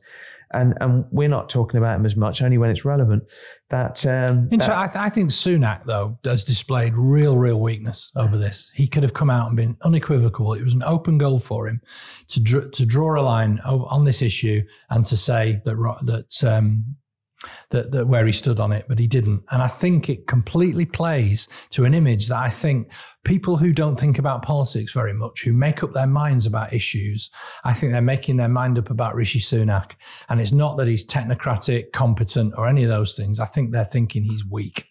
and and we're not talking about him as much, only when it's relevant. That, um, that I, th- I, think Sunak though has displayed real, real weakness over this. He could have come out and been unequivocal. It was an open goal for him to dr- to draw a line on this issue and to say that that um, that, that where he stood on it, but he didn't. And I think it completely plays to an image that I think people who don't think about politics very much, who make up their minds about issues, I think they're making their mind up about Rishi Sunak. And it's not that he's technocratic, competent, or any of those things. I think they're thinking he's weak.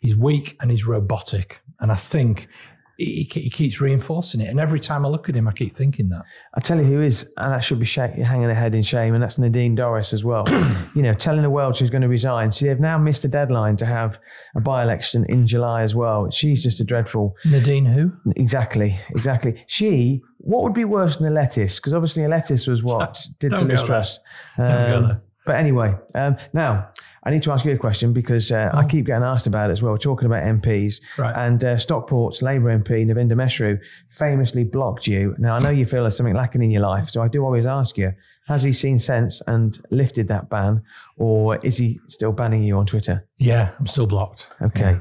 He's weak and he's robotic. And I think he, he, keeps reinforcing it. And every time I look at him, I keep thinking that. I tell you who is, and that should be sh- hanging her head in shame, and that's Nadine Dorries as well. you know, telling the world she's going to resign. She they've now missed the deadline to have a by election in July as well. She's just a dreadful. Nadine who? Exactly, exactly. She, what would be worse than a lettuce? Because obviously a lettuce was what did Liz Truss. Um, but anyway, um, now I need to ask you a question because uh, oh. I keep getting asked about it as well. We're talking about MPs. Right. And uh, Stockport's Labour MP, Navendu Mishra, famously blocked you. Now, I know you feel there's something lacking in your life. So I do always ask you has he seen sense and lifted that ban? Or is he still banning you on Twitter? Yeah, I'm still blocked. Okay. Yeah.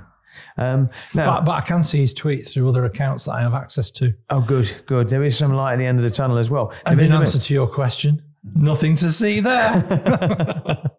Um, now, but, but I can see his tweets through other accounts that I have access to. Oh, good, good. There is some light at the end of the tunnel as well. And in answer to your question, nothing to see there.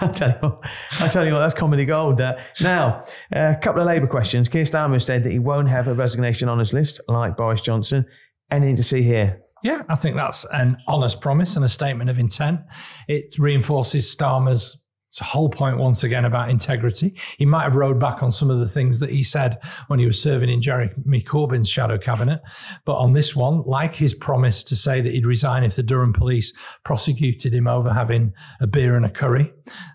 I tell you, what, I tell you what, that's comedy gold. Uh, now, a couple of Labour questions. Keir Starmer said that he won't have a resignation on his list like Boris Johnson. Anything to see here? Yeah, I think that's an honest promise and a statement of intent. It reinforces Starmer's it's a whole point once again about integrity. He might have rode back on some of the things that he said when he was serving in Jeremy Corbyn's shadow cabinet. But on this one, like his promise to say that he'd resign if the Durham police prosecuted him over having a beer and a curry,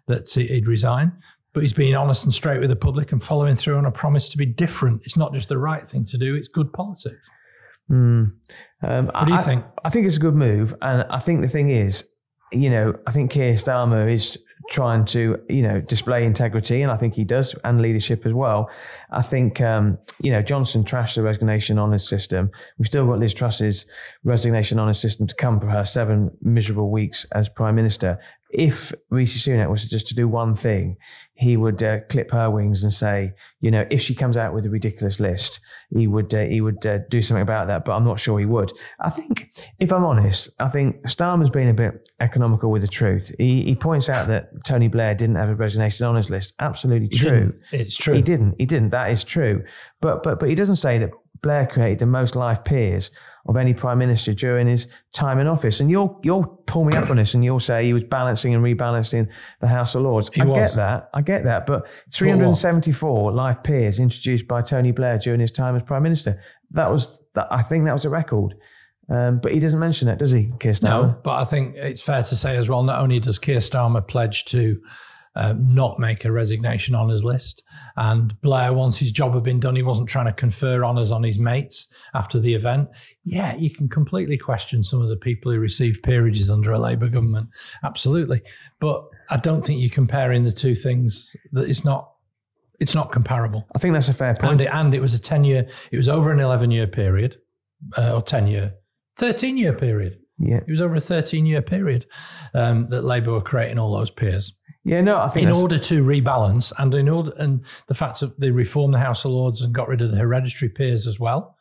that he'd resign. But he's being honest and straight with the public and following through on a promise to be different. It's not just the right thing to do, it's good politics. Mm. Um, what do you I, think? I think it's a good move. And I think the thing is, you know, I think Keir Starmer is trying to, you know, display integrity, and I think he does, and leadership as well. I think, um, you know, Johnson trashed the resignation on his system. We've still got Liz Truss's resignation on his system to come for her seven miserable weeks as prime minister. If Rishi Sunak was just to do one thing, he would uh, clip her wings and say, you know, if she comes out with a ridiculous list, he would uh, he would uh, do something about that. But I'm not sure he would. I think, if I'm honest, I think Starmer's been a bit economical with the truth. He, he points out that Tony Blair didn't have a resignation on his list. Absolutely He true. didn't. It's true. He didn't. He didn't. That is true. But but but he doesn't say that Blair created the most life peers of any prime minister during his time in office. And you'll you'll pull me up on this, and you'll say he was balancing and rebalancing the House of Lords. He I was. get that. I get that. But 374 life peers introduced by Tony Blair during his time as prime minister. That was that. I think that was a record. Um, but he doesn't mention that, does he, Keir Starmer? No, but I think it's fair to say as well. Not only does Keir Starmer pledge to um, not make a resignation honours list, and Blair, once his job had been done, he wasn't trying to confer honours on his mates after the event. Yeah, you can completely question some of the people who received peerages under a Labour government, absolutely. But I don't think you're comparing the two things. That it's not. It's not comparable. I think that's a fair point. And it, and it was a 10 year, it was over an 11 year period, uh, or 10 year, 13 year period. yeah. It was over a 13 year period um, that Labour were creating all those peers Yeah, no, I think in order to rebalance and in order, and the fact that they reformed the House of Lords and got rid of the hereditary peers as well,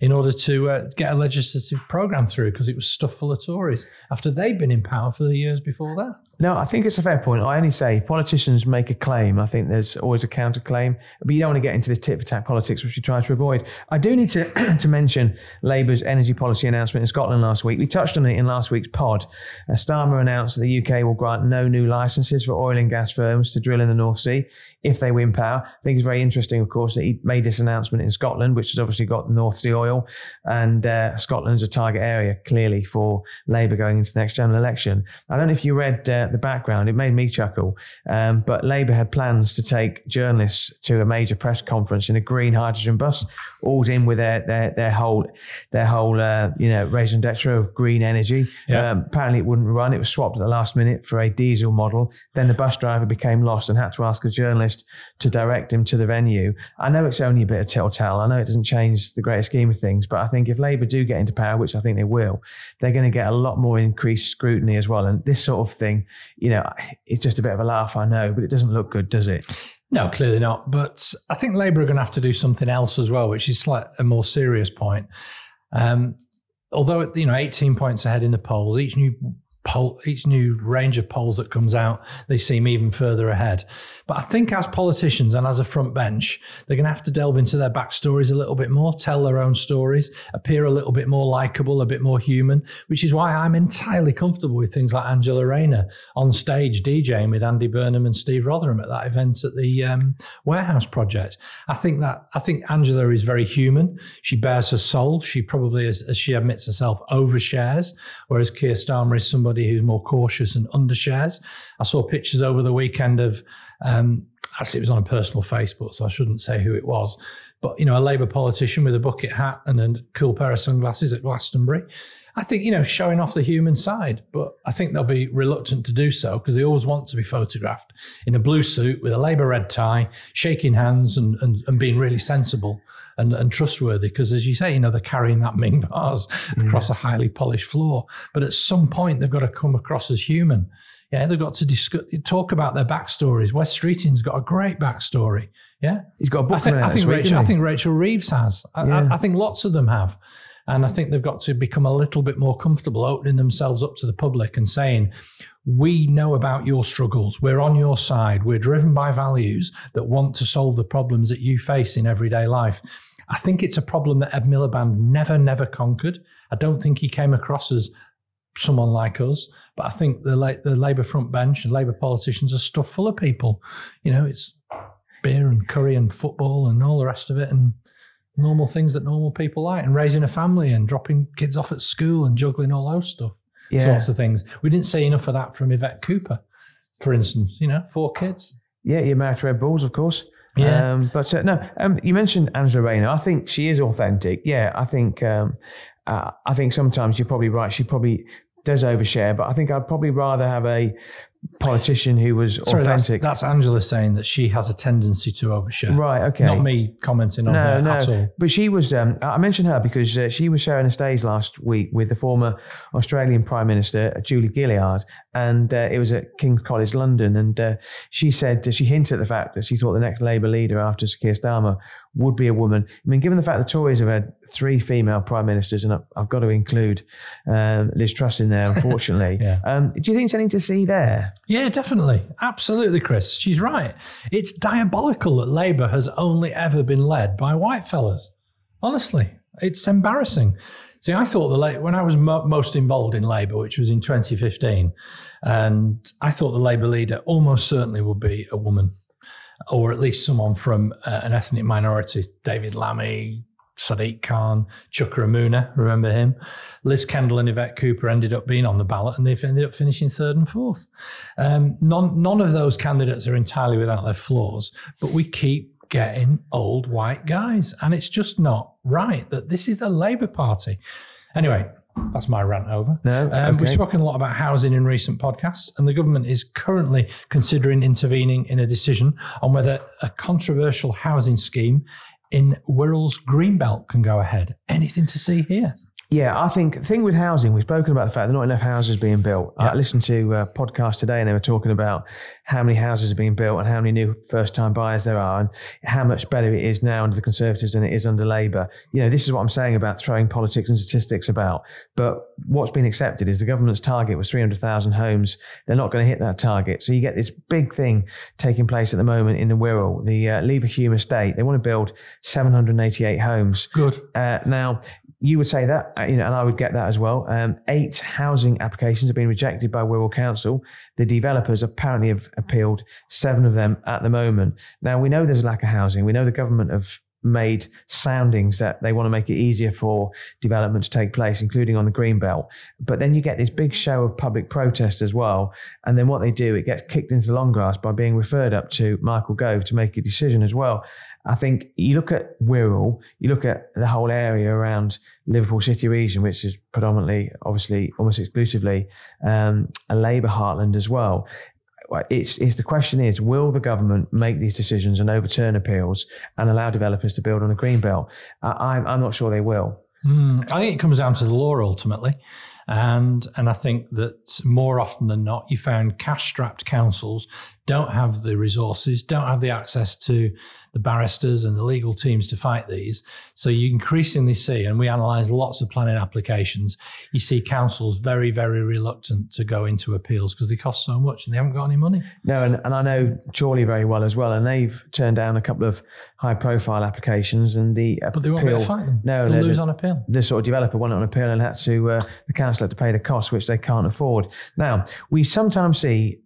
in order to uh, get a legislative programme through because it was stuffed full of Tories after they'd been in power for the years before that. No, I think it's a fair point. I only say politicians make a claim. I think there's always a counterclaim, but you don't want to get into this tit for tat politics, which we try to avoid. I do need to to mention Labour's energy policy announcement in Scotland last week. We touched on it in last week's pod. Uh, Starmer announced that the UK will grant no new licences for oil and gas firms to drill in the North Sea if they win power. I think it's very interesting, of course, that he made this announcement in Scotland, which has obviously got North Sea oil, and uh, Scotland's a target area clearly for Labour going into the next general election. I don't know if you read uh, the background; it made me chuckle. Um, but Labour had plans to take journalists to a major press conference in a green hydrogen bus, all in with their their their whole their whole uh, you know raison d'etre of green energy. Yeah. Um, apparently, it wouldn't run. It was swapped at the last minute for a diesel model. Then the bus driver became lost and had to ask a journalist to direct him to the venue. I know it's only a bit of telltale. I know it doesn't change the greater scheme of things, but I think if Labour do get into power, which I think they will, they're going to get a lot more increased scrutiny as well. And this sort of thing, you know, it's just a bit of a laugh, I know, but it doesn't look good, does it? No, clearly not. But I think Labour are going to have to do something else as well, which is slight, a more serious point. Um, although you know, 18 points ahead in the polls, each new poll, each new range of polls that comes out, they seem even further ahead. But I think as politicians and as a front bench, they're going to have to delve into their backstories a little bit more, tell their own stories, appear a little bit more likable, a bit more human, which is why I'm entirely comfortable with things like Angela Rayner on stage DJing with Andy Burnham and Steve Rotheram at that event at the um, Warehouse Project. I think that I think Angela is very human. She bears her soul. She probably, as, as she admits herself, overshares, whereas Keir Starmer is somebody who's more cautious and undershares. I saw pictures over the weekend of um, actually it was on a personal Facebook, so I shouldn't say who it was. But you know, a Labour politician with a bucket hat and a cool pair of sunglasses at Glastonbury. I think you know, showing off the human side, but I think they'll be reluctant to do so because they always want to be photographed in a blue suit with a Labour red tie, shaking hands and and, and being really sensible and, and trustworthy. Because as you say, you know, they're carrying that Ming vase mm. across a highly polished floor. But at some point, they've got to come across as human. Yeah, they've got to discuss, talk about their backstories. Wes Streeting's got a great backstory. Yeah, He's got a book I think, I think, week, Rachel, I think Rachel Reeves has. I, Yeah. I, I think lots of them have. And I think they've got to become a little bit more comfortable opening themselves up to the public and saying, we know about your struggles. We're on your side. We're driven by values that want to solve the problems that you face in everyday life. I think it's a problem that Ed Miliband never, never conquered. I don't think he came across as someone like us, but I think the La- the Labour front bench and Labour politicians are stuffed full of people. You know, it's beer and curry and football and all the rest of it, and normal things that normal people like, and raising a family and dropping kids off at school and juggling all those stuff, Yeah. sorts of things. We didn't see enough of that from Yvette Cooper, for instance. You know, four kids. Yeah, you're married to Ed Balls, of course. Yeah. Um, but uh, no, um, you mentioned Angela Rayner. I think she is authentic. Yeah, I think um, uh, I think sometimes you're probably right. She probably does overshare, but I think I'd probably rather have a politician who was Sorry, authentic. that's Angela saying that she has a tendency to overshare. right, okay. Not me commenting on No, her no. at all. But she was, um, I mentioned her because uh, she was sharing a stage last week with the former Australian Prime Minister, uh, Julia Gillard, and uh, it was at King's College London. And uh, she said, she hinted at the fact that she thought the next Labour leader after Sir Keir Starmer would be a woman. I mean, given the fact the Tories have had three female Prime Ministers, and I've got to include um, Liz Truss in there, unfortunately. Yeah. um, do you think it's anything to see there? Yeah, definitely. Absolutely, Chris. She's right. It's diabolical that Labour has only ever been led by white fellas. Honestly, it's embarrassing. See, I thought the when I was mo- most involved in Labour, which was in 2015, and I thought the Labour leader almost certainly would be a woman, or at least someone from uh, an ethnic minority. David Lammy, Sadiq Khan, Chuka Umunna, remember him? Liz Kendall and Yvette Cooper ended up being on the ballot, and they've ended up finishing third and fourth. Um, none, none of those candidates are entirely without their flaws, but we keep getting old white guys, and it's just not right that this is the Labour Party. Anyway, that's my rant over. No? Um, We've Okay. spoken a lot about housing in recent podcasts, and the government is currently considering intervening in a decision on whether a controversial housing scheme in Wirral's Greenbelt can go ahead. Anything to see here? Yeah, I think thing with housing, we've spoken about the fact that not enough houses being built. Uh, yeah. I listened to a podcast today and they were talking about how many houses are being built and how many new first time buyers there are and how much better it is now under the Conservatives than it is under Labour. You know, this is what I'm saying about throwing politics and statistics about. But what's been accepted is the government's target was 300,000 homes. They're not going to hit that target. So you get this big thing taking place at the moment in the Wirral, the uh, Leverhulme estate. They want to build 788 homes. Good. Uh, now, you would say that, uh, you know, and I would get that as well. Um, eight housing applications have been rejected by Wirral Council. The developers apparently have appealed seven of them at the moment. Now, we know there's a lack of housing. We know the government have made soundings that they want to make it easier for development to take place, including on the green belt. But then you get this big show of public protest as well. And then what they do, it gets kicked into the long grass by being referred up to Michael Gove to make a decision as well. I think you look at Wirral, you look at the whole area around Liverpool City region, which is predominantly, obviously, almost exclusively um, a Labour heartland as well. It's, it's the question is, will the government make these decisions and overturn appeals and allow developers to build on a green belt? I, I'm, I'm not sure they will. Hmm, I think it comes down to the law ultimately. And and I think that more often than not, you found cash strapped councils don't have the resources, don't have the access to the barristers and the legal teams to fight these. So you increasingly see, and we analyse lots of planning applications, you see councils very, very reluctant to go into appeals because they cost so much and they haven't got any money. No, and, and I know Chorley very well as well, and they've turned down a couple of high profile applications and the But they won't be able to appeal- fight them. No, They'll no, lose the- on appeal. the sort of developer went on appeal and had to uh, the council had to pay the cost which they can't afford. Now we sometimes see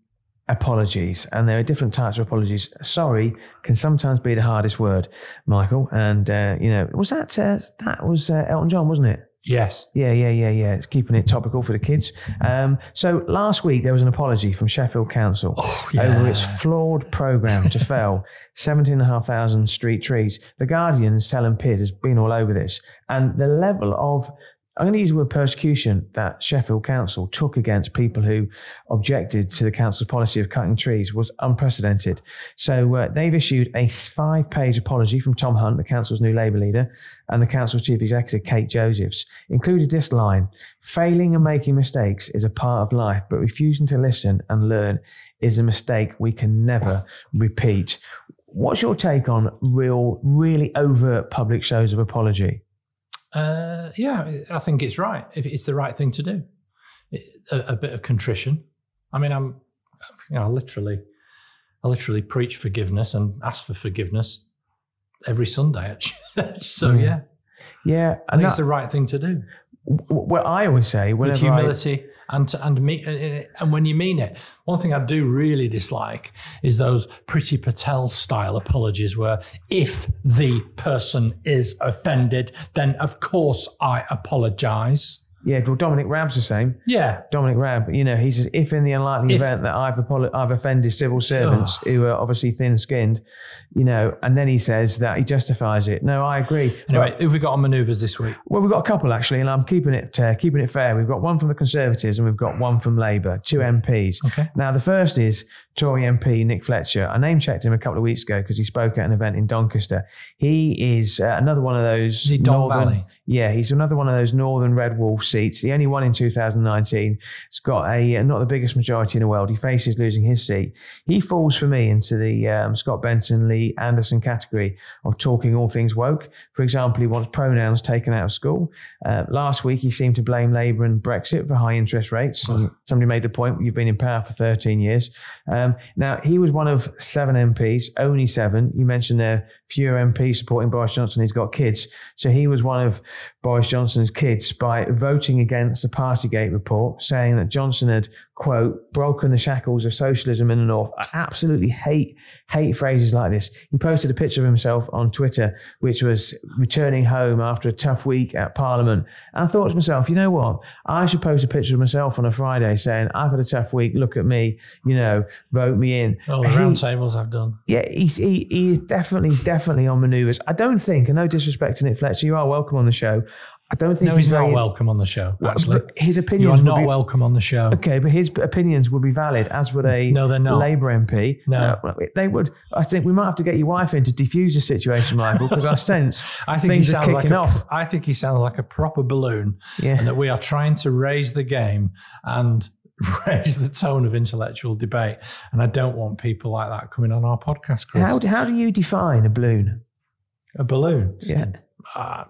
apologies, and there are different types of apologies. Sorry can sometimes be the hardest word, Michael. And uh, you know, was that uh, that was uh, Elton John, wasn't it? Yes. Yeah, yeah, yeah, yeah. It's keeping it topical for the kids. Um, so last week there was an apology from Sheffield Council Oh, over its flawed programme to fell 17,500 street trees. The Guardian's Helen Pidd has been all over this. And the level of, I'm going to use the word persecution that Sheffield Council took against people who objected to the council's policy of cutting trees was unprecedented. So uh, they've issued a five page apology from Tom Hunt, the council's new Labour leader, and the council's chief executive, Kate Josephs, included this line Failing and making mistakes is a part of life, but refusing to listen and learn is a mistake we can never repeat. What's your take on real, really overt public shows of apology? Uh, yeah, I think it's right. If it's the right thing to do, It- a, a bit of contrition. I mean, I'm, you know, I literally, I literally preach forgiveness and ask for forgiveness every Sunday at church. So Mm. yeah, Yeah, I and think it's the right thing to do what I always say with whenever I, humility and to, and me and- when you mean it. One thing I do really dislike is those Priti Patel style apologies, where if the person is offended, then of course I apologise. Yeah, well, Dominic Raab's the same. Yeah. Dominic Raab, you know, he says, if in the unlikely If- event that I've, apolo- I've offended civil servants who are obviously thin skinned, you know, and then he says that he justifies it. No, I agree. Anyway, who've we got on manoeuvres this week? Well, we've got a couple actually, and I'm keeping it uh, keeping it fair. We've got one from the Conservatives and we've got one from Labour, two MPs. Okay. Now, the first is Tory MP Nick Fletcher. I name checked him a couple of weeks ago because he spoke at an event in Doncaster. He is uh, another one of those. Is he Don northern- Valley? Yeah, he's another one of those Northern Red Wall seats. The only one in 2019. He's got a uh, not the biggest majority in the world. He faces losing his seat. He falls for me into the um, Scott Benton, Lee Anderson category of talking all things woke. For example, he wants pronouns taken out of school. Uh, last week, he seemed to blame Labour and Brexit for high interest rates. And somebody made the point, you've been in power for 13 years. Um, Um, now, he was one of seven MPs, only seven. You mentioned there fewer MPs supporting Boris Johnson. He's got kids. So he was one of Boris Johnson's kids by voting against the Partygate report, saying that Johnson had, quote, broken the shackles of socialism in the North. I absolutely hate, hate phrases like this. He posted a picture of himself on Twitter, which was returning home after a tough week at Parliament. And I thought to myself, you know what? I should post a picture of myself on a Friday saying, I've had a tough week. Look at me, you know, vote me in. All the He- round tables I've done. yeah, he's, he, he is definitely, definitely on manoeuvres. I don't think, and no disrespect to Nick Fletcher, you are welcome on the show. I don't think No, he's very, not welcome on the show, actually. His You opinions are not be, welcome on the show. Okay, but his opinions would be valid, as would a No, they're not. Labour MP. No. Uh, they would. I think we might have to get your wife in to defuse the situation, Michael, because I sense I think things he are sounds like kicking a, off. I think he sounds like a proper balloon, and that we are trying to raise the game and raise the tone of intellectual debate. And I don't want people like that coming on our podcast, Chris. How, how do you define a balloon? a balloon. Just Yeah. a- uh,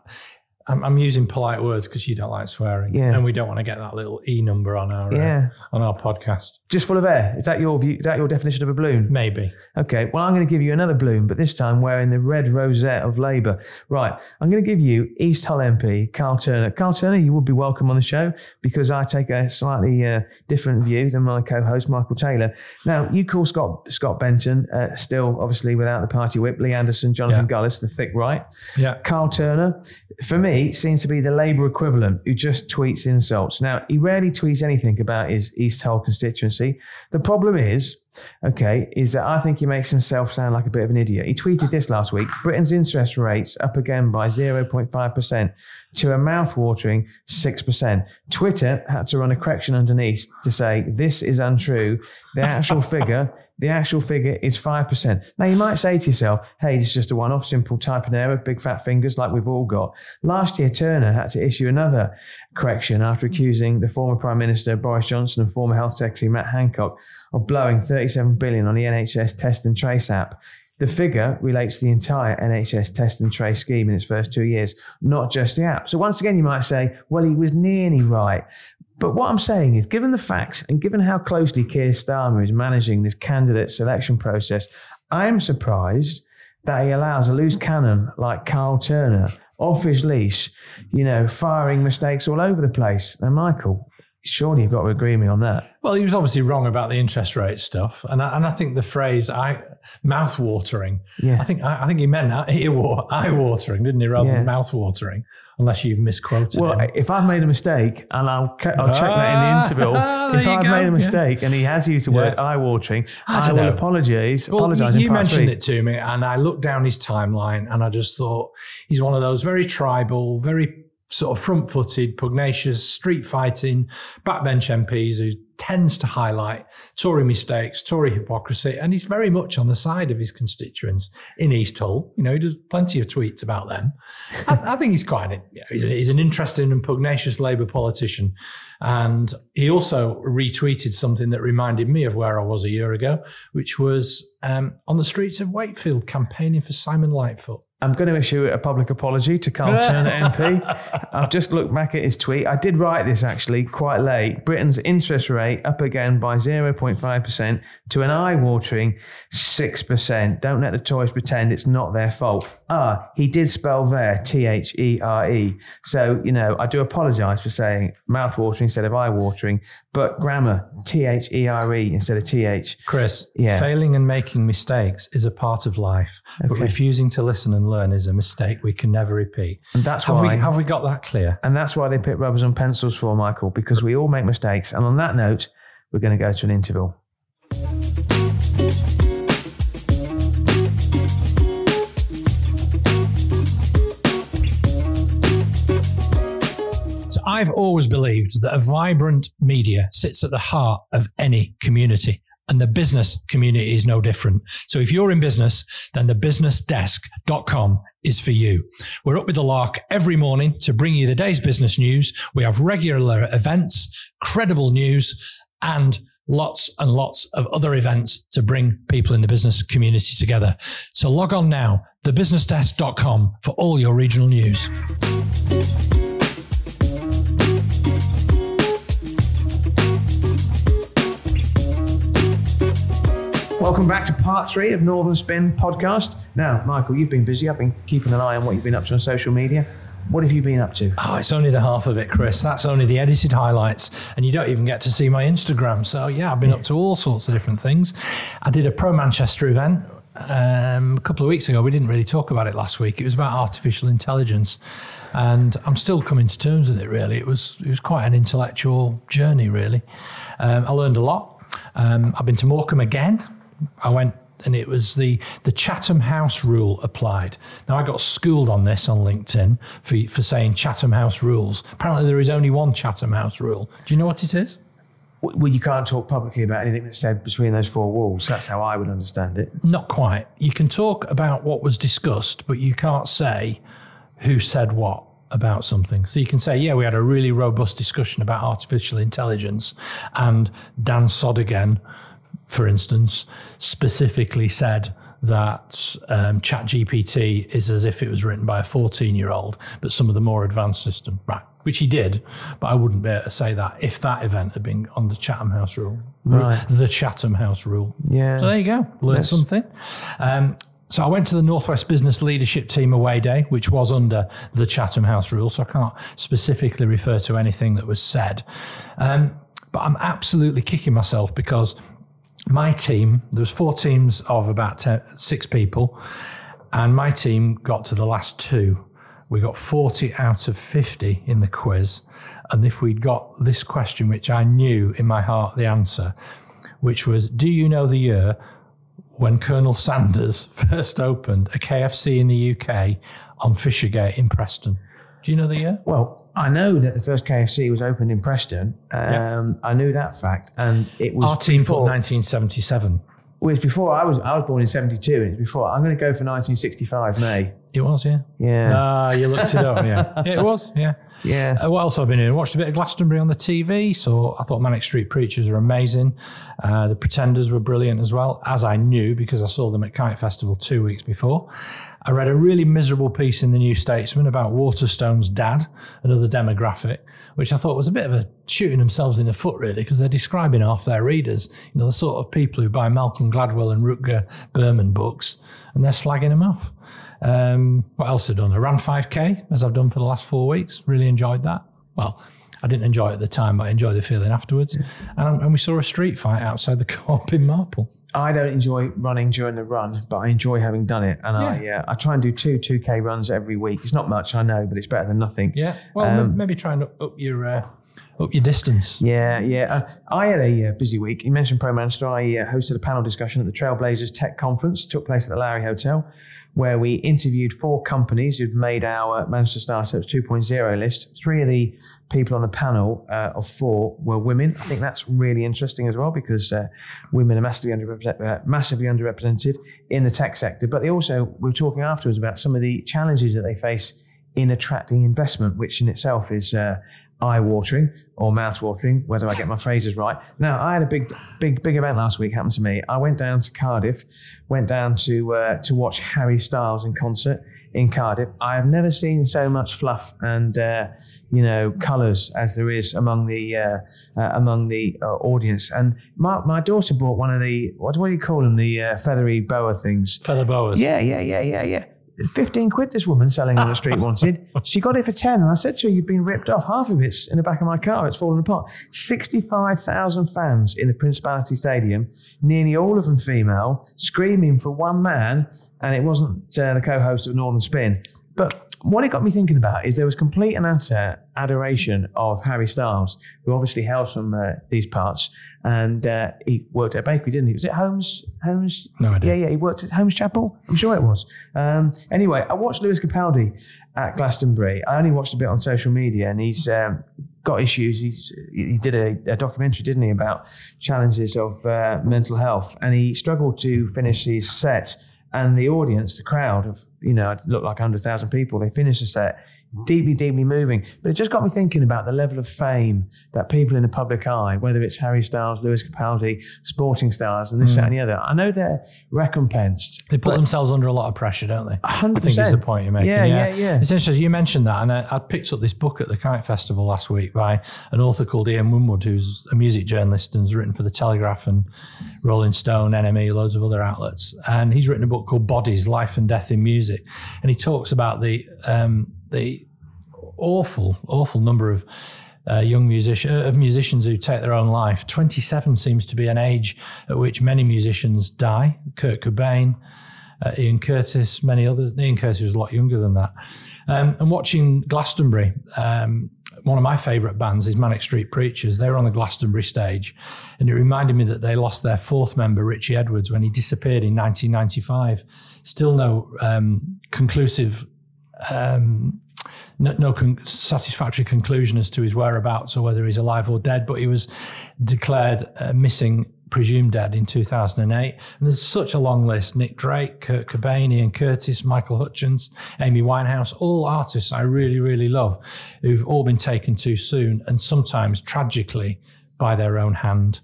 I'm, I'm using polite words because you don't like swearing, Yeah. and we don't want to get that little e number on our uh, Yeah. on our podcast. Just full of air. Is that your view? Is that your definition of a balloon? Maybe Okay, well, I'm going to give you another balloon, but this time wearing the red rosette of Labour. Right, I'm going to give you East Hull MP, Karl Turner. Karl Turner, you would be welcome on the show because I take a slightly uh, different view than my co host, Michael Taylor. Now, you call Scott Scott Benton, uh, still obviously without the party whip, Lee Anderson, Jonathan Gullis, the thick right. yeah. Karl Turner, for me, seems to be the Labour equivalent who just tweets insults. Now, he rarely tweets anything about his East Hull constituency. The problem is, okay, is that I think he makes himself sound like a bit of an idiot. He tweeted this last week Britain's interest rates up again by 0.5% to a mouth-watering 6%. Twitter had to run a correction underneath to say this is untrue. The actual figure the actual figure is 5%. Now, you might say to yourself, hey, this is just a one off, simple type and error, big fat fingers like we've all got. Last year, Turner had to issue another correction after accusing the former Prime Minister Boris Johnson and former Health Secretary Matt Hancock of blowing 37 billion on the NHS Test and Trace app. The figure relates to the entire NHS test and trace scheme in its first two years, not just the app. So once again, you might say, well, he was nearly right. But what I'm saying is, given the facts and given how closely Keir Starmer is managing this candidate selection process, I am surprised that he allows a loose cannon like Karl Turner off his leash, you know, firing mistakes all over the place. Now, Michael, surely you've got to agree with me on that. Well, he was obviously wrong about the interest rate stuff, and I, and I think the phrase "I mouth watering." Yeah. I think I, I think he meant eye watering, didn't he, rather Yeah. than mouth watering? Unless you've misquoted Well, him. if I've made a mistake, and I'll, I'll check that in the Ah, interval. there if I've go, made a yeah. mistake and he has used the word Yeah. eye watering, I I, will apologise. Well, apologise you, you mentioned three. it to me, and I looked down his timeline, and I just thought he's one of those very tribal, very sort of front-footed, pugnacious, street fighting, backbench MPs who tends to highlight Tory mistakes, Tory hypocrisy, and he's very much on the side of his constituents in East Hull. You know, he does plenty of tweets about them. I, I think he's quite, a, you know, he's, a- he's an interesting and pugnacious Labour politician. And he also retweeted something that reminded me of where I was a year ago, which was um, on the streets of Wakefield campaigning for Simon Lightwood. I'm going to issue a public apology to Karl Turner MP. I've just looked back at his tweet. I did write this actually quite late. Britain's interest rate up again by 0.5% to an eye watering 6%. Don't let the Tories pretend it's not their fault. Ah, he did spell there T H E R E. So, you know, I do apologise for saying mouth watering instead of eye watering, but grammar T H E R E instead of TH. Chris, Yeah. failing and making mistakes is a part of life, but refusing to listen and learn is a mistake we can never repeat. And that's Have why we have we got that clear? and that's why they put rubbers on pencils for Michael, because we all make mistakes. And on that note, we're going to go to an interval. So I've always believed that a vibrant media sits at the heart of any community. And the business community is no different. So if you're in business, then the businessdesk.com is for you. We're up with the lark every morning to bring you the day's business news. We have regular events, credible news, and lots and lots of other events to bring people in the business community together. So log on now, thebusinessdesk.com for all your regional news. Welcome back to part three of Northern Spin podcast. Now, Michael, you've been busy. I've been keeping an eye on what you've been up to on social media. What have you been up to? Oh, it's only the half of it, Chris. That's only the edited highlights, and you don't even get to see my Instagram. So yeah, I've been up to all sorts of different things. I did a Pro Manchester event um, a couple of weeks ago. We didn't really talk about it last week. It was about artificial intelligence, and I'm still coming to terms with it. Really, it was it was quite an intellectual journey. Really, um, I learned a lot. Um, I've been to Morecambe again. I went and it was the the Chatham House rule applied. Now I got schooled on this on LinkedIn for for saying Chatham House rules. Apparently there is only one Chatham House rule. Do you know what it is? Well, you can't talk publicly about anything that's said between those four walls. That's how I would understand it. Not quite. You can talk about what was discussed, but you can't say who said what about something. So you can say, yeah, we had a really robust discussion about artificial intelligence, and Dan Sodigan, for instance, specifically said that um, ChatGPT is as if it was written by a 14 year old, but some of the more advanced system. Right. Which he did, but I wouldn't be able to say that if that event had been on the Chatham House rule. Right. The Chatham House rule. Yeah. So there you go. learn Yes. something. Um, so I went to the Northwest Business Leadership Team away day, which was under the Chatham House rule. So I can't specifically refer to anything that was said. Um, but I'm absolutely kicking myself because my team, there was four teams of about 10, six people, and my team got to the last two. We got 40 out of 50 in the quiz. And if we'd got this question, which I knew in my heart the answer, which was Do you know the year when Colonel Sanders first opened a KFC in the UK on Fishergate in Preston? Do you know the year? Well, I know that the first KFC was opened in Preston. Um, I knew that fact, and it was Our team put before, 1977. well, it was before I was. I was born in '72, and it's before. I'm going to go for 1965 May. It was, yeah. Yeah, Ah, you looked it up, yeah. Yeah, it was, yeah. yeah. Uh, what else I've I been doing? Watched a bit of Glastonbury on the TV. So I thought Manic Street Preachers were amazing. Uh, the Pretenders were brilliant as well, as I knew because I saw them at Kite Festival two weeks before. I read a really miserable piece in the New Statesman about Waterstone's dad, another demographic, which I thought was a bit of a shooting themselves in the foot, really, because they're describing half their readers, you know, the sort of people who buy Malcolm Gladwell and Rutger Bregman books, and they're slagging them off. Um, what else have I done? I ran 5K as I've done for the last four weeks. Really enjoyed that. Well, I didn't enjoy it at the time, but I enjoyed the feeling afterwards. And, and we saw a street fight outside the co-op in Marple. I don't enjoy running during the run, but I enjoy having done it. And I, uh, I try and do two 2K runs every week. It's not much, I know, but it's better than nothing. Yeah. Well, Um, maybe try and up, your uh, up your distance. Yeah, yeah. Uh, I had a uh, busy week. You mentioned Pro Manchester. I uh, hosted a panel discussion at the Trailblazers Tech Conference. took place at the Lowry Hotel, where we interviewed four companies who'd made our Manchester Startups 2.0 list. Three of the people on the panel uh, of four were women. I think that's really interesting as well because uh, women are massively underrepresented, uh, massively underrepresented in the tech sector. But they also we were talking afterwards about some of the challenges that they face in attracting investment, which in itself is uh, eye-watering or mouth-watering. Whether I get my phrases right. Now, I had a big, big, big event last week happen to me. I went down to Cardiff, went down to uh, to watch Harry Styles in concert in Cardiff. I have never seen so much fluff and uh, you know colours as there is among the uh, uh, among the uh, audience. And my, my daughter bought one of the what, what do you call them? The uh, feathery boa things. Feather boas. Yeah, yeah, yeah, yeah, yeah. 15 quid this woman selling on the street wanted. She got it for 10. And I said to her, You've been ripped off. Half of it's in the back of my car. It's fallen apart. 65,000 fans in the Principality Stadium, nearly all of them female, screaming for one man. And it wasn't uh, the co host of Northern Spin. But what it got me thinking about is there was complete and utter adoration of Harry Styles, who obviously hails from uh, these parts, and uh, he worked at a bakery, didn't he? Was it Holmes? Holmes? No idea. Yeah, yeah. He worked at Holmes Chapel. I'm sure it was. Um, anyway, I watched Lewis Capaldi at Glastonbury. I only watched a bit on social media, and he's um, got issues. He's, he did a, a, documentary, didn't he, about challenges of uh, mental health, and he struggled to finish his set. And the audience, the crowd of you know, it looked like 100,000 people. They finished the set deeply, deeply moving. But it just got me thinking about the level of fame that people in the public eye, whether it's Harry Styles, Lewis Capaldi, sporting stars, and this, mm. that, and the other, I know they're recompensed. They put themselves under a lot of pressure, don't they? 100%. I think is the point you're making. Yeah, yeah, yeah. yeah. It's interesting. You mentioned that, and I, I, picked up this book at the Kite Festival last week by an author called Ian Winwood, who's a music journalist and has written for the Telegraph and Rolling Stone, NME, loads of other outlets. And he's written a book called Bodies: Life and Death in Music, and he talks about the um, the awful, awful number of uh, young musician uh, of musicians who take their own life. Twenty seven seems to be an age at which many musicians die. Kurt Cobain, uh, Ian Curtis, many others. Ian Curtis was a lot younger than that. Um, and watching Glastonbury, um, one of my favourite bands is Manic Street Preachers. They were on the Glastonbury stage, and it reminded me that they lost their fourth member, Richey Edwards, when he disappeared in 1995. Still no um, conclusive um, no, no con- satisfactory conclusion as to his whereabouts or whether he's alive or dead, but he was declared uh, missing, presumed dead in 2008. And there's such a long list Nick Drake, Kurt Cobain, Ian Curtis, Michael Hutchence, Amy Winehouse, all artists I really, really love who've all been taken too soon and sometimes tragically by their own hand.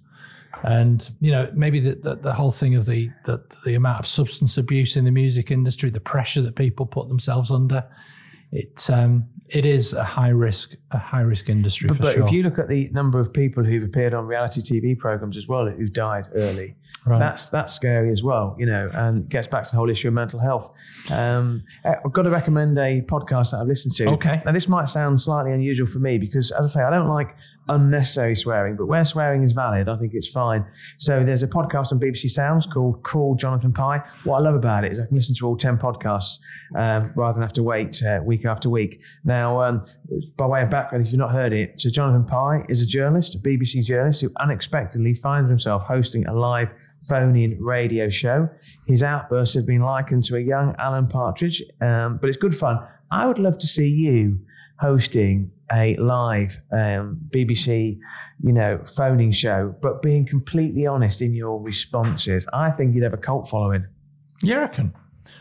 And you know, maybe the, the, the, whole thing of the, the the amount of substance abuse in the music industry, the pressure that people put themselves under, it um, it is a high risk a high risk industry. But, but sure. if you look at the number of people who've appeared on reality TV programs as well who've died early, right. that's that's scary as well. You know, and gets back to the whole issue of mental health. Um, eh, I've got to recommend a podcast that I've listened to. Okay. Now this might sound slightly unusual for me because, as I say, I don't like unnecessary swearing, but where swearing is valid, I think it's fine. So there's a podcast on BBC Sounds called Call Jonathan Pie. What I love about it is I can listen to all 10 podcasts um, rather than have to wait uh, week after week. Now, um, by way of background, if you've not heard it, so Jonathan Pie is a journalist, a BBC journalist who unexpectedly finds himself hosting a live phone-in radio show. His outbursts have been likened to a young Alan Partridge, um, but it's good fun. I would love to see you hosting a live um, BBC, you know, phoning show, but being completely honest in your responses, I think you'd have a cult following. You reckon?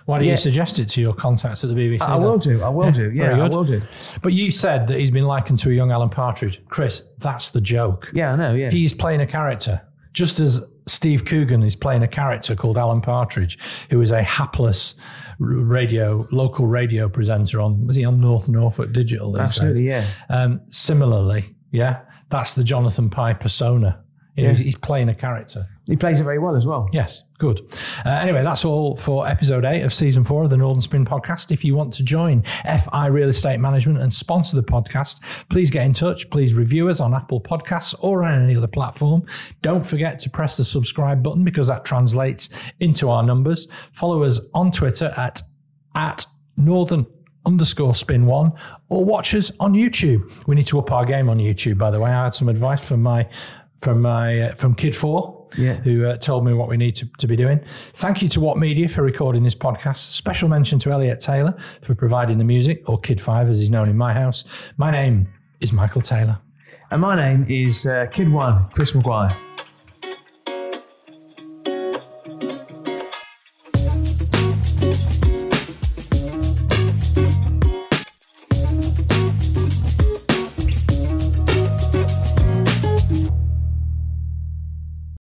Why don't yeah. you suggest it to your contacts at the BBC? I, I will do. I will yeah, do. Yeah, I will do. But you said that he's been likened to a young Alan Partridge. Chris, that's the joke. Yeah, I know. Yeah, he's playing a character, just as Steve Coogan is playing a character called Alan Partridge, who is a hapless radio, local radio presenter on, was he on North Norfolk Digital? Absolutely, days? yeah. Um, similarly, yeah, that's the Jonathan Pie persona. You know, yeah. he's playing a character. He plays it very well as well. Yes, good. Uh, anyway, that's all for episode eight of season four of the Northern Spin podcast. If you want to join FI Real Estate Management and sponsor the podcast, please get in touch. Please review us on Apple Podcasts or on any other platform. Don't forget to press the subscribe button because that translates into our numbers. Follow us on Twitter at at Northern underscore spin one or watch us on YouTube. We need to up our game on YouTube, by the way. I had some advice from my from my uh, from Kid Four, yeah. who uh, told me what we need to, to be doing. Thank you to What Media for recording this podcast. Special mention to Elliot Taylor for providing the music, or Kid Five as he's known in my house. My name is Michael Taylor, and my name is uh, Kid One, Chris Maguire.